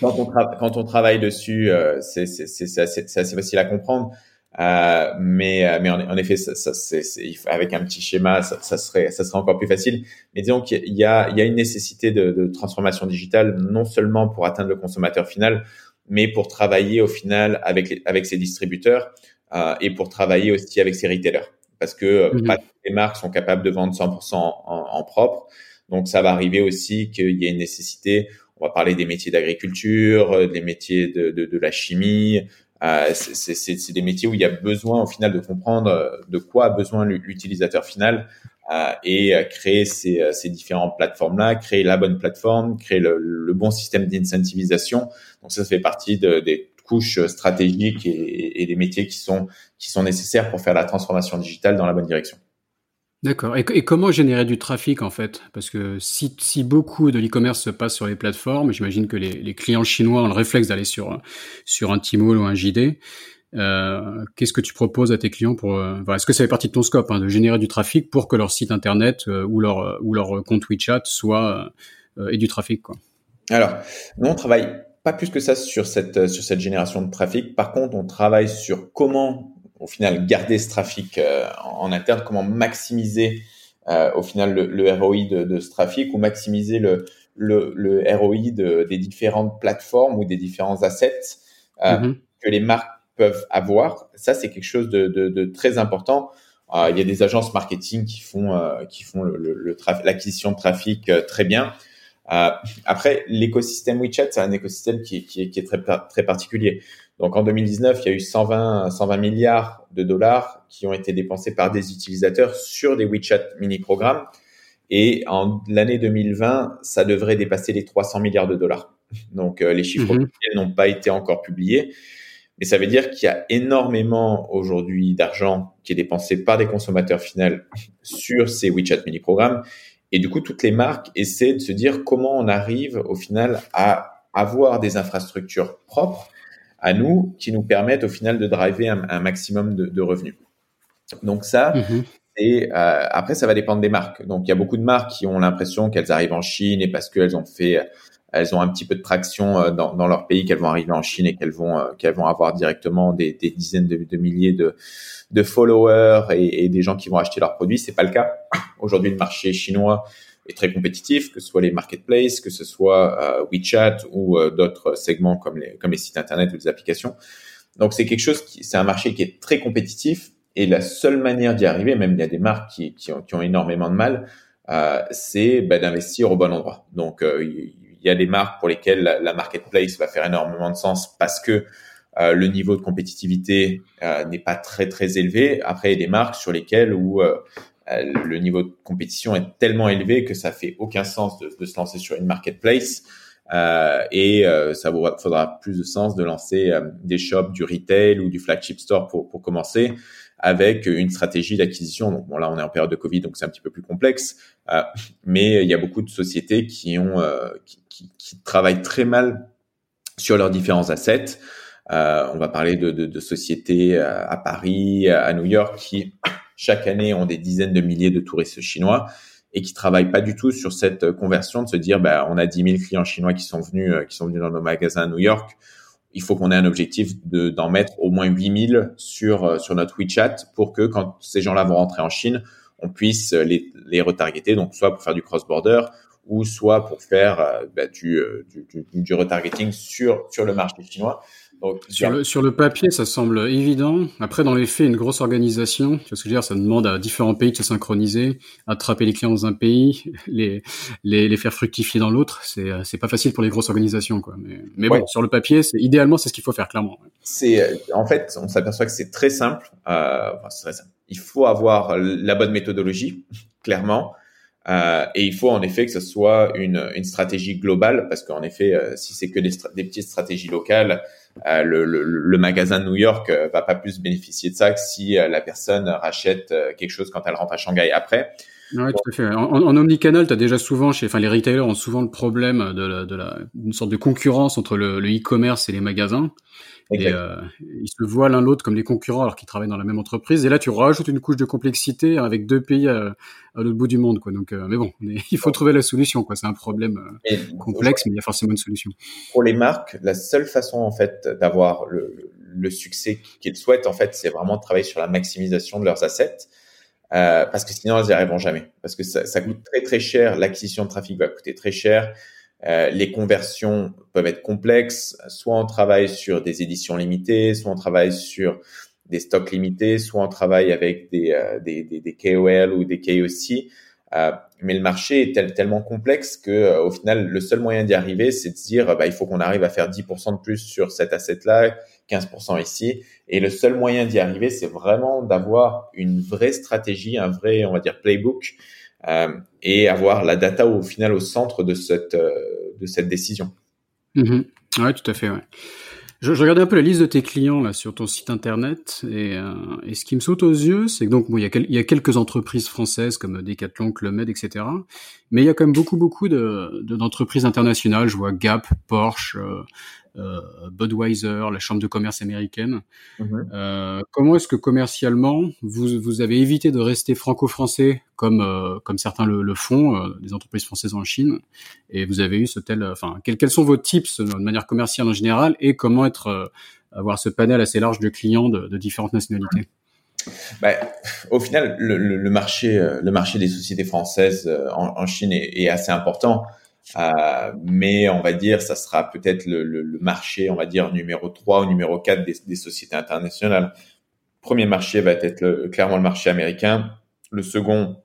Quand on, quand on travaille dessus, c'est assez, assez facile à comprendre. Euh, mais euh, mais en, en effet, ça, ça, c'est, avec un petit schéma, ça, ça, serait ça serait encore plus facile. Mais disons qu'il y a il y a une nécessité de, de, transformation digitale non seulement pour atteindre le consommateur final, mais pour travailler au final avec les, avec ses distributeurs euh, et pour travailler aussi avec ses retailers, parce que euh, pas toutes les marques sont capables de vendre 100% en, en propre. Donc ça va arriver aussi qu'il y ait une nécessité. On va parler des métiers d'agriculture, des métiers de, de, de la chimie, c'est des métiers où il y a besoin au final de comprendre euh, de quoi a besoin l'utilisateur final euh, et créer ces, ces différentes plateformes-là, créer la bonne plateforme, créer le, le bon système d'incentivisation. Donc ça, ça fait partie de, des couches stratégiques et, et, des métiers qui sont qui sont nécessaires pour faire la transformation digitale dans la bonne direction. D'accord. Et, comment générer du trafic en fait? Parce que si, si beaucoup de l'e-commerce se passe sur les plateformes, j'imagine que les, les, clients chinois ont le réflexe d'aller sur sur un Tmall ou un JD. Euh, Qu'est-ce que tu proposes à tes clients pour euh, Est-ce que ça fait partie de ton scope hein, de générer du trafic pour que leur site internet euh, ou leur ou leur compte WeChat soit euh, ait du trafic quoi? Alors, nous on travaille pas plus que ça sur cette sur cette génération de trafic. Par contre, on travaille sur comment au final garder ce trafic euh, en, interne, comment maximiser euh, au final le, le ROI de, de, ce trafic ou maximiser le, le, le ROI de, des différentes plateformes ou des différents assets euh, mm-hmm. que les marques peuvent avoir. Ça, c'est quelque chose de, de, de très important. Euh, il y a des agences marketing qui font qui font le, le l'acquisition de trafic très bien. Euh, après, l'écosystème WeChat, c'est un écosystème qui, qui, qui est très, très particulier. Donc en 2019, il y a eu 120, 120 milliards de dollars qui ont été dépensés par des utilisateurs sur des WeChat mini-programmes. Et en l'année 2020, ça devrait dépasser les 300 milliards de dollars. Donc euh, les chiffres mhm. n'ont pas été encore publiés. Mais ça veut dire qu'il y a énormément aujourd'hui d'argent qui est dépensé par des consommateurs finaux sur ces WeChat mini-programmes. Et du coup, toutes les marques essaient de se dire comment on arrive au final à avoir des infrastructures propres à nous qui nous permettent au final de driver un, maximum de, revenus. Donc ça, mhm. et euh, après ça va dépendre des marques. Donc il y a beaucoup de marques qui ont l'impression qu'elles arrivent en Chine et parce qu'elles ont fait, elles ont un petit peu de traction euh, dans, dans leur pays qu'elles vont arriver en Chine et qu'elles vont euh, qu'elles vont avoir directement des, des dizaines de, milliers de, de followers et, et, des gens qui vont acheter leurs produits. C'est pas le cas. Aujourd'hui le marché chinois est très compétitif, que ce soit les marketplaces, que ce soit euh, WeChat ou euh, d'autres segments comme les, comme les sites internet ou les applications. Donc c'est quelque chose qui, c'est un marché qui est très compétitif et la seule manière d'y arriver, même il y a des marques qui, qui, ont, qui ont énormément de mal, euh, c'est bah, d'investir au bon endroit. Donc euh, il y a des marques pour lesquelles la, la, marketplace va faire énormément de sens parce que euh, le niveau de compétitivité n'est pas très très élevé. Après, il y a des marques sur lesquelles où euh, le niveau de compétition est tellement élevé que ça fait aucun sens de, se lancer sur une marketplace. Euh, et euh, ça vous faudra plus de sens de lancer euh, des shops, du retail ou du flagship store pour, pour commencer avec une stratégie d'acquisition. Donc bon, là, on est en période de Covid, donc c'est un petit peu plus complexe. Euh, mais il y a beaucoup de sociétés qui ont qui, qui, qui, travaillent très mal sur leurs différents assets. on va parler de, de, de sociétés à Paris, à New York, qui chaque année ont des dizaines de milliers de touristes chinois et qui travaillent pas du tout sur cette conversion de se dire bah on a 10 000 clients chinois qui sont venus euh, qui sont venus dans nos magasins à New York il faut qu'on ait un objectif de d'en mettre au moins 8000 sur euh, sur notre WeChat pour que quand ces gens-là vont rentrer en Chine on puisse les les retargeter donc soit pour faire du cross border ou soit pour faire euh, bah, du, du, du, retargeting sur sur le marché chinois sur, le, sur, le, papier, ça semble évident. Après, dans les faits, une grosse organisation, tu vois ce que je veux dire, ça demande à différents pays de se synchroniser, attraper les clients dans un pays, les, les, les faire fructifier dans l'autre. C'est, c'est pas facile pour les grosses organisations, quoi. Mais, mais bon, sur le papier, c'est idéalement, c'est ce qu'il faut faire, clairement. C'est, euh, en fait, on s'aperçoit que c'est très simple. Euh, enfin, c'est très simple. Il faut avoir la bonne méthodologie, clairement. Euh, et il faut en effet que ce soit une, une stratégie globale, parce qu'en effet, euh, si c'est que des, petites stratégies locales, euh, le, le, magasin de New York va pas plus bénéficier de ça que si la personne rachète quelque chose quand elle rentre à Shanghai après. Ouais, tout à fait. En, omnicanal, tu déjà souvent, chez, enfin, les retailers ont souvent le problème de, la, de la, une sorte de concurrence entre le e-commerce et les magasins. Et euh, ils se voient l'un l'autre comme des concurrents alors qu'ils travaillent dans la même entreprise. Et là, tu rajoutes une couche de complexité avec deux pays à, à l'autre bout du monde, quoi. Donc, euh, mais bon, il faut trouver la solution, quoi. C'est un problème euh, complexe, mais il y a forcément une solution. Pour les marques, la seule façon en fait d'avoir le, le, succès qu'ils souhaitent, en fait, c'est vraiment de travailler sur la maximisation de leurs assets. Euh, parce que sinon elles n'y arriveront jamais. Parce que ça, ça coûte très très cher, l'acquisition de trafic va coûter très cher, euh, les conversions peuvent être complexes. Soit on travaille sur des éditions limitées, soit on travaille sur des stocks limités, soit on travaille avec des, euh, des, des, des, KOL ou des KOC. Euh, mais le marché est tellement complexe que euh, au final, le seul moyen d'y arriver, c'est de dire, bah, il faut qu'on arrive à faire 10% de plus sur cet asset-là, 15% ici. Et le seul moyen d'y arriver, c'est vraiment d'avoir une vraie stratégie, un vrai, on va dire, playbook et avoir la data au final au centre de cette, euh, de cette décision. Mm Ouais, tout à fait. Ouais. Je, je, regardais un peu la liste de tes clients là sur ton site internet et, euh, et ce qui me saute aux yeux, c'est que donc bon, il y, a quel, il y a quelques entreprises françaises comme Decathlon, Club etc. Mais il y a quand même beaucoup beaucoup de d'entreprises internationales. Je vois Gap, Porsche, euh, euh, Budweiser, la chambre de commerce américaine. Mhm. Euh, comment est-ce que commercialement vous, vous avez évité de rester franco-français comme euh, comme certains le, le font, euh, des entreprises françaises en Chine, et vous avez eu ce tel, enfin quels, quels sont vos tips de manière commerciale en général et comment être avoir ce panel assez large de clients de, de différentes nationalités? Bah, au final, le, le, marché, le marché des sociétés françaises en, en Chine est, est, assez important. Euh, mais on va dire, ça sera peut-être le, le, le, marché, on va dire, numéro 3 ou numéro 4 des, des sociétés internationales. Premier marché va être le, clairement le marché américain. Le second,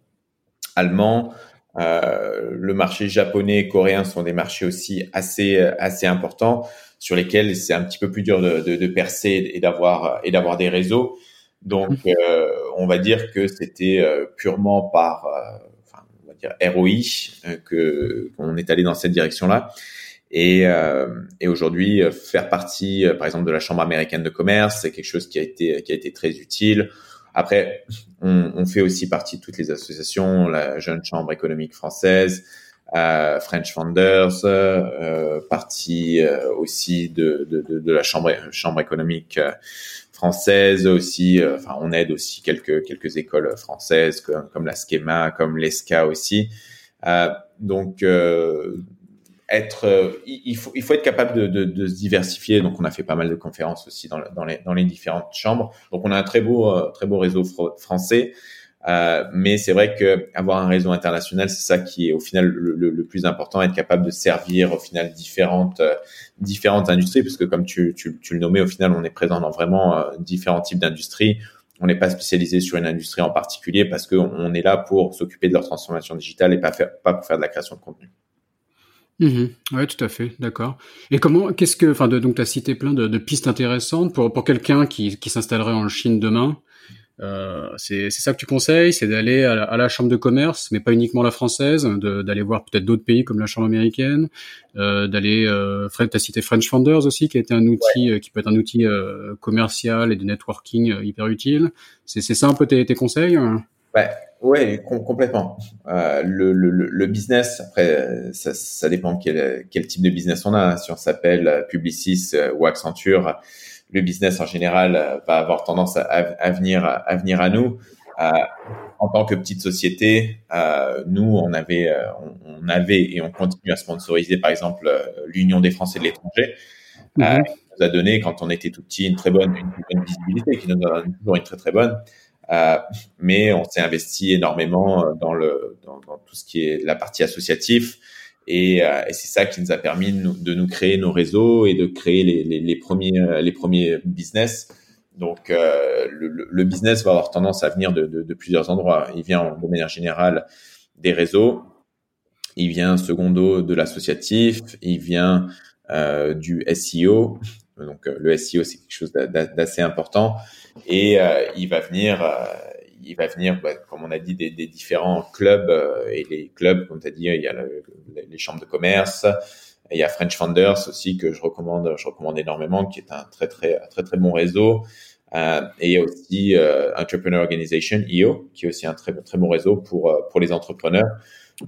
allemand. Euh, le marché japonais et coréen sont des marchés aussi assez assez importants sur lesquels c'est un petit peu plus dur de, de, de percer et d'avoir et d'avoir des réseaux. Donc, mmh. euh, on va dire que c'était purement par, euh, enfin, on va dire ROI que qu'on est allé dans cette direction-là. Et, et aujourd'hui, faire partie, par exemple, de la Chambre américaine de commerce, c'est quelque chose qui a été qui a été très utile. Après, on, on, fait aussi partie de toutes les associations, la Jeune Chambre économique française, euh, French Founders, euh, partie euh, aussi de, de, de, de, la Chambre, chambre économique euh, française aussi. Enfin, on aide aussi quelques quelques écoles françaises comme, comme la Schema, comme l'ESCA aussi. donc être, il faut, il faut être capable de, de, de, se diversifier. Donc, on a fait pas mal de conférences aussi dans, dans, les, dans les différentes chambres. Donc, on a un très beau, très beau réseau français. Euh, mais c'est vrai que avoir un réseau international, c'est ça qui est au final le, plus important, être capable de servir au final différentes euh, différentes industries, parce que comme tu, tu, le nommais, au final, on est présent dans vraiment euh, différents types d'industries. On n'est pas spécialisé sur une industrie en particulier parce qu'on on est là pour s'occuper de leur transformation digitale et pas faire pas pour faire de la création de contenu. Mmh oui, tout à fait, d'accord. Et comment, qu'est-ce que, enfin, donc tu as cité plein de, de, pistes intéressantes pour pour quelqu'un qui, qui s'installerait en Chine demain. Euh, c'est ça que tu conseilles, c'est d'aller à, la chambre de commerce, mais pas uniquement la française, d'aller voir peut-être d'autres pays comme la chambre américaine, euh, d'aller, euh, tu as cité French Founders aussi, qui a été un outil, euh, qui peut être un outil euh, commercial et de networking hyper utile. C'est ça un peu tes, tes conseils hein? Ouais, ouais, complètement. Euh, le, le, le, business, après, ça, ça dépend quel, quel type de business on a. Si on s'appelle Publicis ou Accenture, le business en général euh, va avoir tendance à, à, venir à venir à nous. Euh, en tant que petite société, euh, nous on avait euh, on, on, avait et on continue à sponsoriser par exemple euh, l'Union des Français de l'étranger. Mm -hmm. qui nous a donné quand on était tout petit une très bonne une, bonne visibilité, qui nous a toujours une très très bonne. mais on s'est investi énormément dans le dans, dans, tout ce qui est la partie associative et, euh, et c'est ça qui nous a permis de nous, de nous, créer nos réseaux et de créer les, les, les premiers, euh, les premiers business. Donc, euh, le, le, business va avoir tendance à venir de, de, de, plusieurs endroits. Il vient de manière générale des réseaux, il vient secondo de l'associatif, il vient euh, du SEO. Donc, le SEO, c'est quelque chose d'assez important. Et euh, il va venir il va venir, bah, comme on a dit, des, des différents clubs euh, et les clubs, comme tu as dit, il y a le, les chambres de commerce, il y a French Founders aussi que je recommande, je recommande énormément, qui est un très très très très bon réseau. Euh, et il y a aussi euh, Entrepreneur Organization (EO), qui est aussi un très très bon réseau pour euh, pour les entrepreneurs.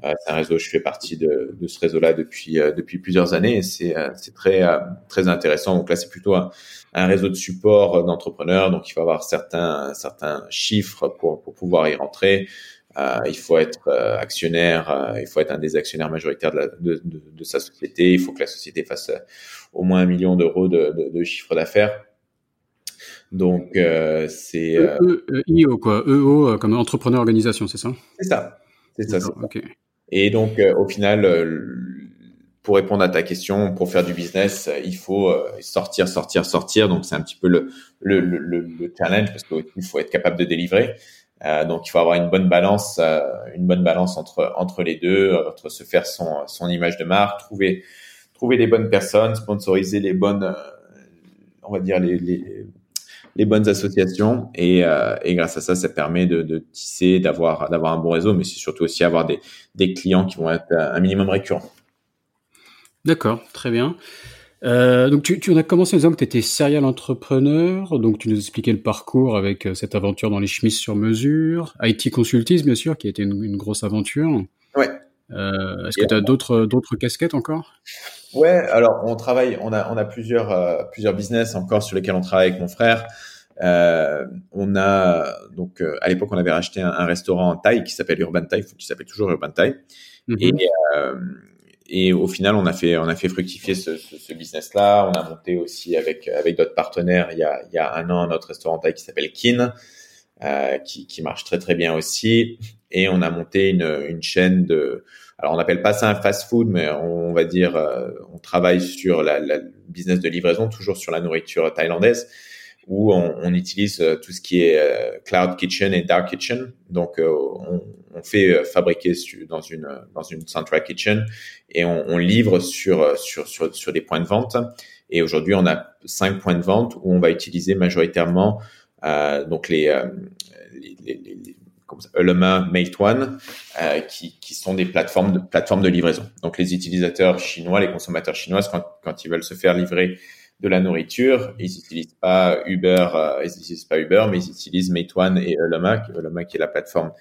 Euh, c'est un réseau, je fais partie de, de ce réseau-là depuis euh, depuis plusieurs années et c'est c'est très très intéressant. Donc là, c'est plutôt un, un, réseau de support d'entrepreneurs. Donc il faut avoir certains certains chiffres pour pour pouvoir y rentrer. Euh, il faut être euh, actionnaire, euh, il faut être un des actionnaires majoritaires de, la, de, de, de, sa société. Il faut que la société fasse au moins un million d'euros de, de, chiffre d'affaires. Donc c'est e, e, e quoi, EO comme entrepreneur organisation, c'est ça? C'est ça, c'est ça. ça. Et donc au final, pour répondre à ta question, pour faire du business, il faut sortir, sortir, sortir. Donc c'est un petit peu le, le, le, le challenge parce qu'il faut être capable de délivrer. Euh, donc il faut avoir une bonne balance, euh, une bonne balance entre entre les deux, entre se faire son son image de marque, trouver trouver les bonnes personnes, sponsoriser les bonnes, euh, on va dire les, les les bonnes associations et, euh, et, grâce à ça, ça permet de, de tisser, d'avoir d'avoir un bon réseau, mais c'est surtout aussi avoir des, des clients qui vont être un minimum récurrents. D'accord, très bien. Euh, donc tu, tu as commencé en disant que tu étais serial entrepreneur, donc tu nous expliquais le parcours avec euh, cette aventure dans les chemises sur mesure, IT Consultis bien sûr, qui a été une, une grosse aventure. Ouais. Euh, Est-ce que tu as d'autres d'autres casquettes encore? Ouais, alors on travaille, on a on a plusieurs euh, plusieurs business encore sur lesquels on travaille avec mon frère. Euh, on a donc à l'époque on avait racheté un, un restaurant en Thaï qui s'appelle Urban Thai, qui s'appelle toujours Urban Thai. Mm -hmm. Et et au final, on a fait, on a fait fructifier ce, ce, ce business-là. On a monté aussi avec, avec d'autres partenaires il y, a, il y a un an notre restaurant taille qui s'appelle Kin, qui, qui marche très très bien aussi. Et on a monté une, une chaîne de, alors on n'appelle pas ça un fast-food, mais on, va dire, euh, on travaille sur la, la business de livraison, toujours sur la nourriture thaïlandaise. où on, utilise tout ce qui est cloud kitchen et dark kitchen. Donc, on, fait fabriquer dans une dans une central kitchen et on, livre sur, sur sur sur des points de vente. Et aujourd'hui, on a cinq points de vente où on va utiliser majoritairement donc les, les, les comme ça, Ulema, Meituan, euh, qui, qui, sont des plateformes de, plateformes de livraison. Donc les utilisateurs chinois, les consommateurs chinois, quand, quand ils veulent se faire livrer de la nourriture, ils n'utilisent pas Uber, euh, ils utilisent pas Uber, mais ils utilisent Meituan et Ulema, Ulema qui est la plateforme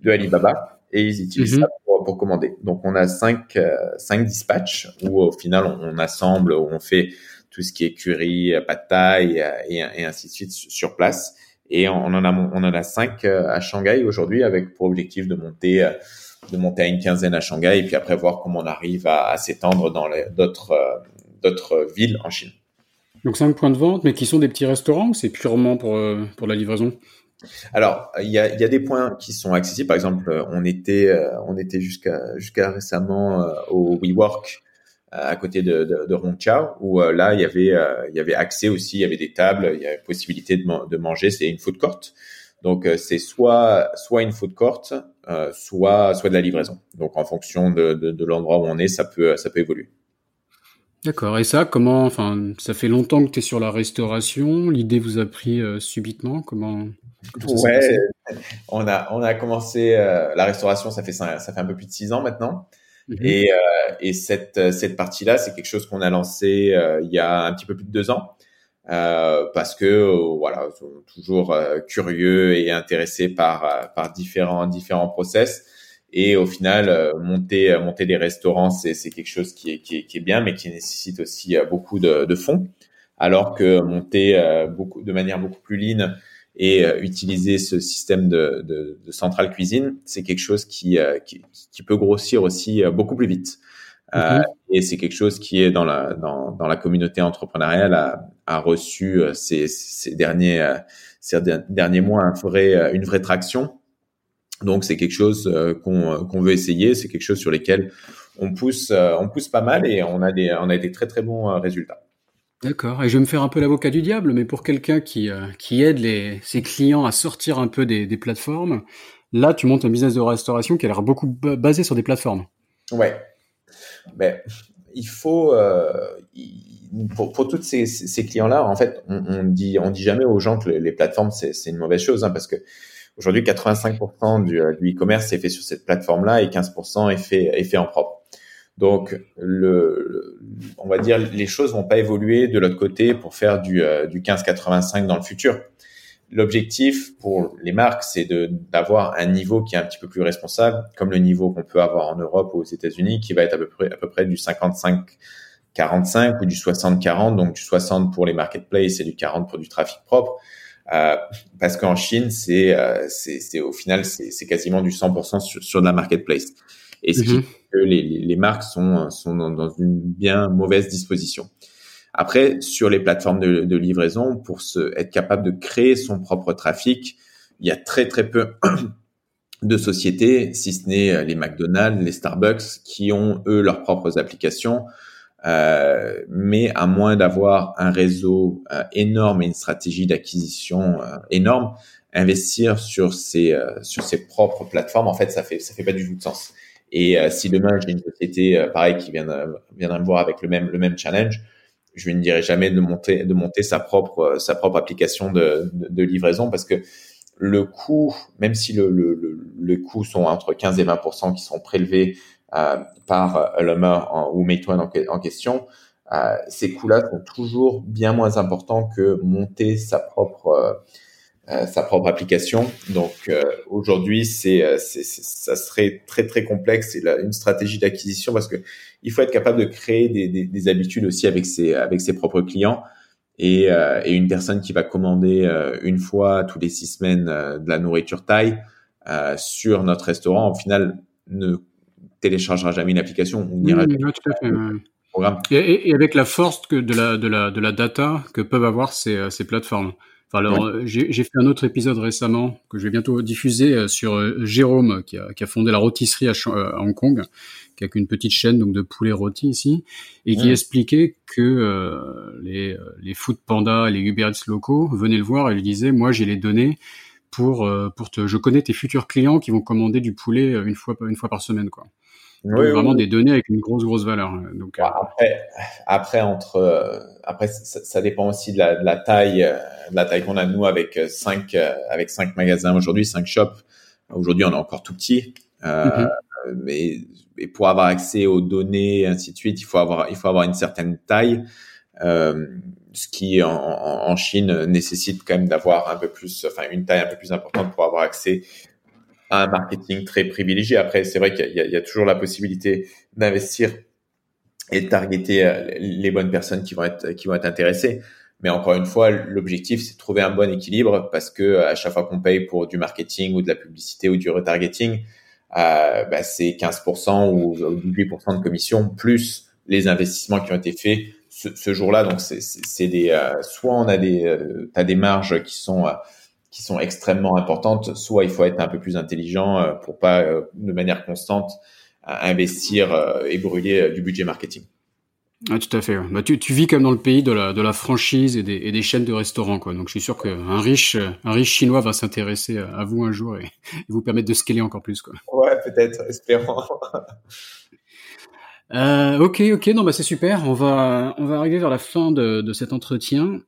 de Alibaba, et ils utilisent mhm. ça pour, pour, commander. Donc on a cinq, euh, cinq dispatchs où au final on, on, assemble, où on fait tout ce qui est curry, pad thai et, et ainsi de suite sur place. Et on en a, on en a cinq euh, à Shanghai aujourd'hui avec pour objectif de monter, euh, de monter à une quinzaine à Shanghai et puis après voir comment on arrive à, s'étendre dans d'autres, euh, d'autres villes en Chine. Donc cinq points de vente, mais qui sont des petits restaurants ou c'est purement pour, pour la livraison? Alors, il y a, y a, des points qui sont accessibles. Par exemple, on était, on était jusqu'à jusqu'à récemment au WeWork euh, à côté de, de, de Hongqiao, où euh, là il y avait euh, il y avait accès aussi, il y avait des tables, il y avait possibilité de, de manger. C'est une food court, donc c'est soit soit une food court, soit soit de la livraison. Donc en fonction de, de, l'endroit où on est, ça peut ça peut évoluer. D'accord. Et ça, comment Enfin, ça fait longtemps que tu es sur la restauration. L'idée vous a pris subitement. Comment, Ouais, on a on a commencé la restauration. Ça fait ça fait un peu plus de six ans maintenant. Mhm. Et, euh, et cette, euh, cette partie-là, c'est quelque chose qu'on a lancé euh, il y a un petit peu plus de deux ans. Euh, parce que euh, voilà, toujours curieux et intéressé par par différents différents process. Et au final, monter monter des restaurants, c'est c'est quelque chose qui est, qui est qui est bien, mais qui nécessite aussi beaucoup de, de fonds. Alors que monter beaucoup de manière beaucoup plus lean et euh, utiliser ce système de, de, de centrale cuisine, c'est quelque chose qui, euh, qui, qui, peut grossir aussi euh, beaucoup plus vite. Mhm. et c'est quelque chose qui est dans la dans, dans la communauté entrepreneuriale a, a reçu ces, ces derniers ces derniers mois un vrai, une vraie traction. Donc c'est quelque chose qu'on qu'on veut essayer, c'est quelque chose sur lesquels on pousse on pousse pas mal et on a des on a des très très bons résultats. D'accord. Et je vais me faire un peu l'avocat du diable, mais pour quelqu'un qui, euh, qui aide les, ses clients à sortir un peu des, plateformes, là, tu montes un business de restauration qui a l'air beaucoup basé sur des plateformes. Ouais. Ben, il faut, euh, pour, pour tous ces, ces clients-là, en fait, on, on, dit, on dit jamais aux gens que les, plateformes, c'est une mauvaise chose, hein, parce que aujourd'hui, 85% du, euh, du e-commerce est fait sur cette plateforme-là et 15% est fait, est fait en propre. Donc, le, on va dire, les choses vont pas évoluer de l'autre côté pour faire du, euh, du 15-85 dans le futur. L'objectif pour les marques, c'est d'avoir un niveau qui est un petit peu plus responsable, comme le niveau qu'on peut avoir en Europe ou aux États-Unis, qui va être à peu près, à peu près du 55-45 ou du 60-40, donc du 60 pour les marketplaces et du 40 pour du trafic propre. Euh, parce qu'en Chine, c'est euh, au final, c'est quasiment du 100% sur, sur de la marketplace. Mhm. Les, marques sont, dans, une bien mauvaise disposition. Après, sur les plateformes de, livraison, pour se, être capable de créer son propre trafic, il y a très très peu de sociétés, si ce n'est euh, les McDonald's, les Starbucks, qui ont eux leurs propres applications. Euh, mais à moins d'avoir un réseau euh, énorme et une stratégie d'acquisition énorme, investir sur ses propres plateformes, en fait, ça fait ça fait pas du tout de sens. Et euh, si demain j'ai une société euh, pareil qui viendrait, viendrait me voir avec le même le même challenge, je ne dirais jamais de monter de monter sa propre euh, sa propre application de, de, de livraison parce que le coût, même si le, le, le, le coût sont entre 15 et 20% qui sont prélevés euh, par Ulema ou Meituan en, en question, euh, ces coûts-là sont toujours bien moins importants que monter sa propre euh, sa propre application. Donc euh, aujourd'hui, c'est, euh, ça serait très très complexe. C'est une stratégie d'acquisition parce que il faut être capable de créer des, des, des habitudes aussi avec ses avec ses propres clients. Et, et une personne qui va commander une fois tous les six semaines de la nourriture taille sur notre restaurant, au final, ne téléchargera jamais une application. On ira tout à fait, Et, et, avec la force que de la, de la, de la data que peuvent avoir ces, ces plateformes alors, j'ai fait un autre épisode récemment que je vais bientôt diffuser sur Jérôme qui a, qui a, fondé la rôtisserie à, Hong Kong, qui a une petite chaîne donc de poulet rôti ici, et qui expliquait que les, les Food Panda, les Uber Eats locaux venaient le voir et lui disaient, moi j'ai les données pour pour te, je connais tes futurs clients qui vont commander du poulet une fois une fois par semaine quoi. Oui, vraiment des données avec une grosse grosse valeur. Hein. Donc euh, après, après entre euh, après ça, dépend aussi de la, de la taille euh, de la taille qu'on a nous avec cinq avec cinq magasins aujourd'hui, cinq shops. Aujourd'hui, on est encore tout petit, euh, mm-hmm. mais, mais, pour avoir accès aux données et ainsi de suite, il faut avoir il faut avoir une certaine taille. Euh, ce qui en, en, Chine nécessite quand même d'avoir un peu plus, enfin une taille un peu plus importante pour avoir accès un marketing très privilégié. Après, c'est vrai qu'il y, a toujours la possibilité d'investir et de targeter euh, les bonnes personnes qui vont être qui vont être intéressées. Mais encore une fois, l'objectif c'est de trouver un bon équilibre parce que euh, à chaque fois qu'on paye pour du marketing ou de la publicité ou du retargeting, euh, bah, c'est 15% ou 18% de commission plus les investissements qui ont été faits ce, jour-là. Donc c'est des soit on a des as des marges qui sont qui sont extrêmement importantes, soit il faut être un peu plus intelligent euh, pour pas euh, de manière constante investir euh, et brûler du budget marketing. Ah, tout à fait. Bah, tu, tu, vis comme dans le pays de la, de la franchise et des, et des, chaînes de restaurants. Quoi. Donc je suis sûr qu'un riche, un riche chinois va s'intéresser à vous un jour et, vous permettre de scaler encore plus. Quoi. Ouais, peut-être, espérons. euh, ok, ok, non, bah c'est super. On va, on va arriver vers la fin de, de cet entretien.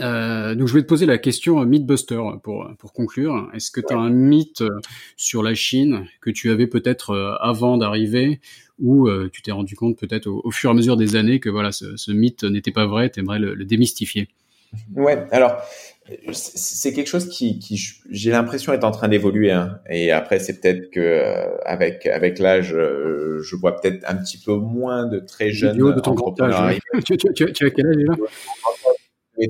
Euh, donc je vais te poser la question euh, Mythbuster pour, pour conclure. Est-ce que tu as un mythe euh, sur la Chine que tu avais peut-être euh, avant d'arriver ou tu t'es rendu compte peut-être au, fur et à mesure des années que voilà ce, ce mythe n'était pas vrai, tu aimerais le, le, démystifier? Ouais, alors c'est quelque chose qui, qui j'ai l'impression est en train d'évoluer. Hein. Et après, c'est peut-être que avec avec l'âge, je vois peut-être un petit peu moins de très jeunes de ton tu, tu, tu, tu, as quel âge déjà?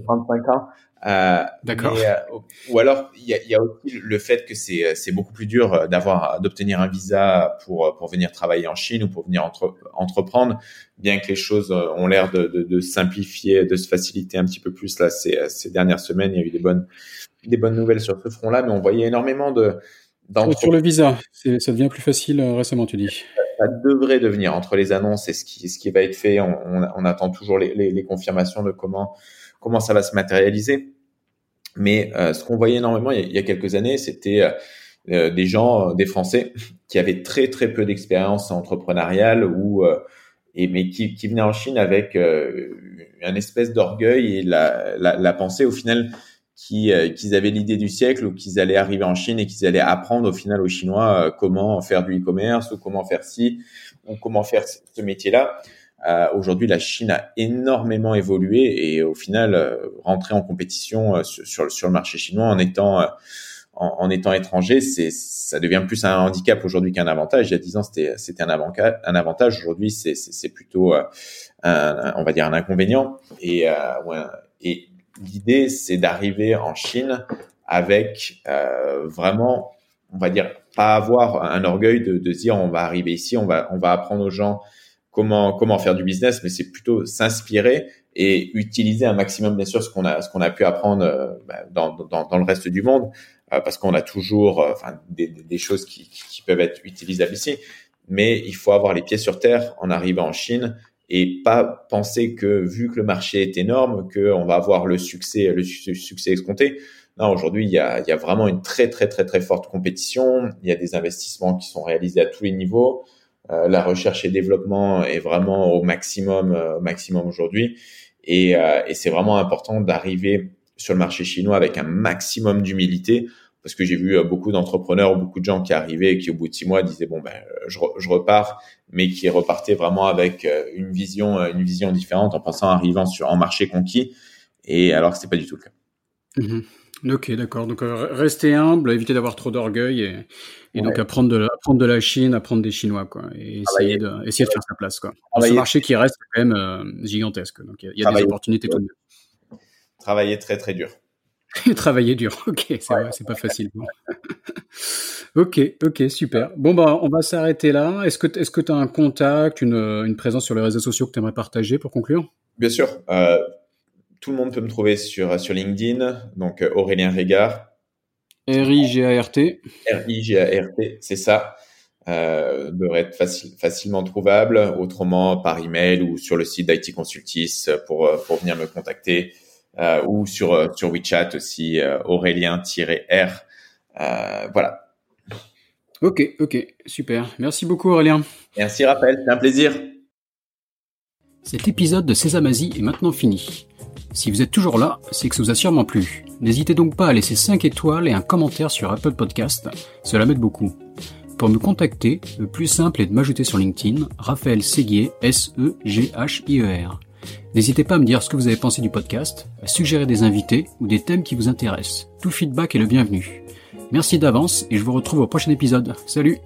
35 ans. Euh, D'accord. Euh, ou alors il y a, y a, aussi le fait que c'est euh, beaucoup plus dur d'avoir d'obtenir un visa pour pour venir travailler en Chine ou pour venir entre, entreprendre, bien que les choses ont l'air de, de, de, simplifier, de se faciliter un petit peu plus là ces, ces dernières semaines. Il y a eu des bonnes des bonnes nouvelles sur ce front-là, mais on voyait énormément de sur le visa, ça devient plus facile récemment, tu dis. Devrait devenir entre les annonces et ce qui ce qui va être fait. On, attend toujours les, les, confirmations de comment comment ça va se matérialiser. Mais euh, ce qu'on voyait énormément il y, a, quelques années, c'était euh, euh, des gens, des Français, qui avaient très très peu d'expérience entrepreneuriale ou et mais qui, qui venaient en Chine avec un espèce d'orgueil et la, la, pensée au final qu'ils avaient l'idée du siècle ou qu'ils allaient arriver en Chine et qu'ils allaient apprendre au final aux Chinois comment faire du e-commerce ou comment faire ci ou comment faire ce métier-là. Euh, Aujourd'hui, la Chine a énormément évolué et au final, euh, rentrer en compétition euh, sur, sur, le marché chinois en étant euh, en, en, étant étranger, c'est ça devient plus un handicap aujourd'hui qu'un avantage. Il y a dix ans, c'était c'était un avantage. Un avantage aujourd'hui, c'est c'est plutôt un, on va dire un inconvénient. Et ouais, et l'idée, c'est d'arriver en Chine avec vraiment, on va dire, pas avoir un orgueil de, de dire on va arriver ici, on va on va apprendre aux gens comment comment faire du business, mais c'est plutôt s'inspirer et utiliser un maximum bien sûr ce qu'on a ce qu'on a pu apprendre euh, bah, dans, dans, dans le reste du monde, euh, parce qu'on a toujours euh, enfin des, des choses qui, qui peuvent être utilisables ici, mais il faut avoir les pieds sur terre en arrivant en Chine et pas penser que vu que le marché est énorme, qu'on va avoir le succès le succès escompté. Non, aujourd'hui, il y a, il y a vraiment une très, très, très, très forte compétition. Il y a des investissements qui sont réalisés à tous les niveaux. Euh, la recherche et développement est vraiment au maximum, euh, au maximum aujourd'hui. Et, euh, et c'est vraiment important d'arriver sur le marché chinois avec un maximum d'humilité parce que j'ai vu beaucoup d'entrepreneurs ou beaucoup de gens qui arrivaient et qui au bout de six mois disaient bon ben je, je repars mais qui repartaient vraiment avec une vision une vision différente en pensant arrivant sur en marché conquis et alors que c'est pas du tout le cas. Mmh Ok, d'accord. Donc rester humble, éviter d'avoir trop d'orgueil et, et donc apprendre de, la, apprendre de la Chine, apprendre des Chinois, quoi, et essayer de, essayer de faire sa place, quoi. Dans ce marché qui reste quand même euh, gigantesque. Donc il y a, des opportunités tout de. Travailler très très dur. Travailler dur, ok, c'est ouais. c'est pas facile. ok, ok, super. Bon bah on va s'arrêter là. Est-ce que tu as un contact, une, une présence sur les réseaux sociaux que tu aimerais partager pour conclure? Bien sûr. Euh, tout le monde peut me trouver sur, sur LinkedIn, donc Aurélien Régard. R-I-G-A-R-T. R-I-G-A-R-T, c'est ça. Euh, devrait être facilement trouvable, autrement par email ou sur le site d'IT Consultis pour, pour venir me contacter, euh, ou sur, sur WeChat aussi, Aurélien-R. voilà. Ok, ok, super. Merci beaucoup Aurélien. Merci Raphaël, c'est un plaisir. Cet épisode de Sésamazie est maintenant fini. Si vous êtes toujours là, c'est que ça vous a sûrement plu. N'hésitez donc pas à laisser 5 étoiles et un commentaire sur Apple Podcast, cela m'aide beaucoup. Pour me contacter, le plus simple est de m'ajouter sur LinkedIn, Raphaël Séguier, S-E-G-H-I-E-R. N'hésitez pas à me dire ce que vous avez pensé du podcast, à suggérer des invités ou des thèmes qui vous intéressent. Tout feedback est le bienvenu. Merci d'avance et je vous retrouve au prochain épisode. Salut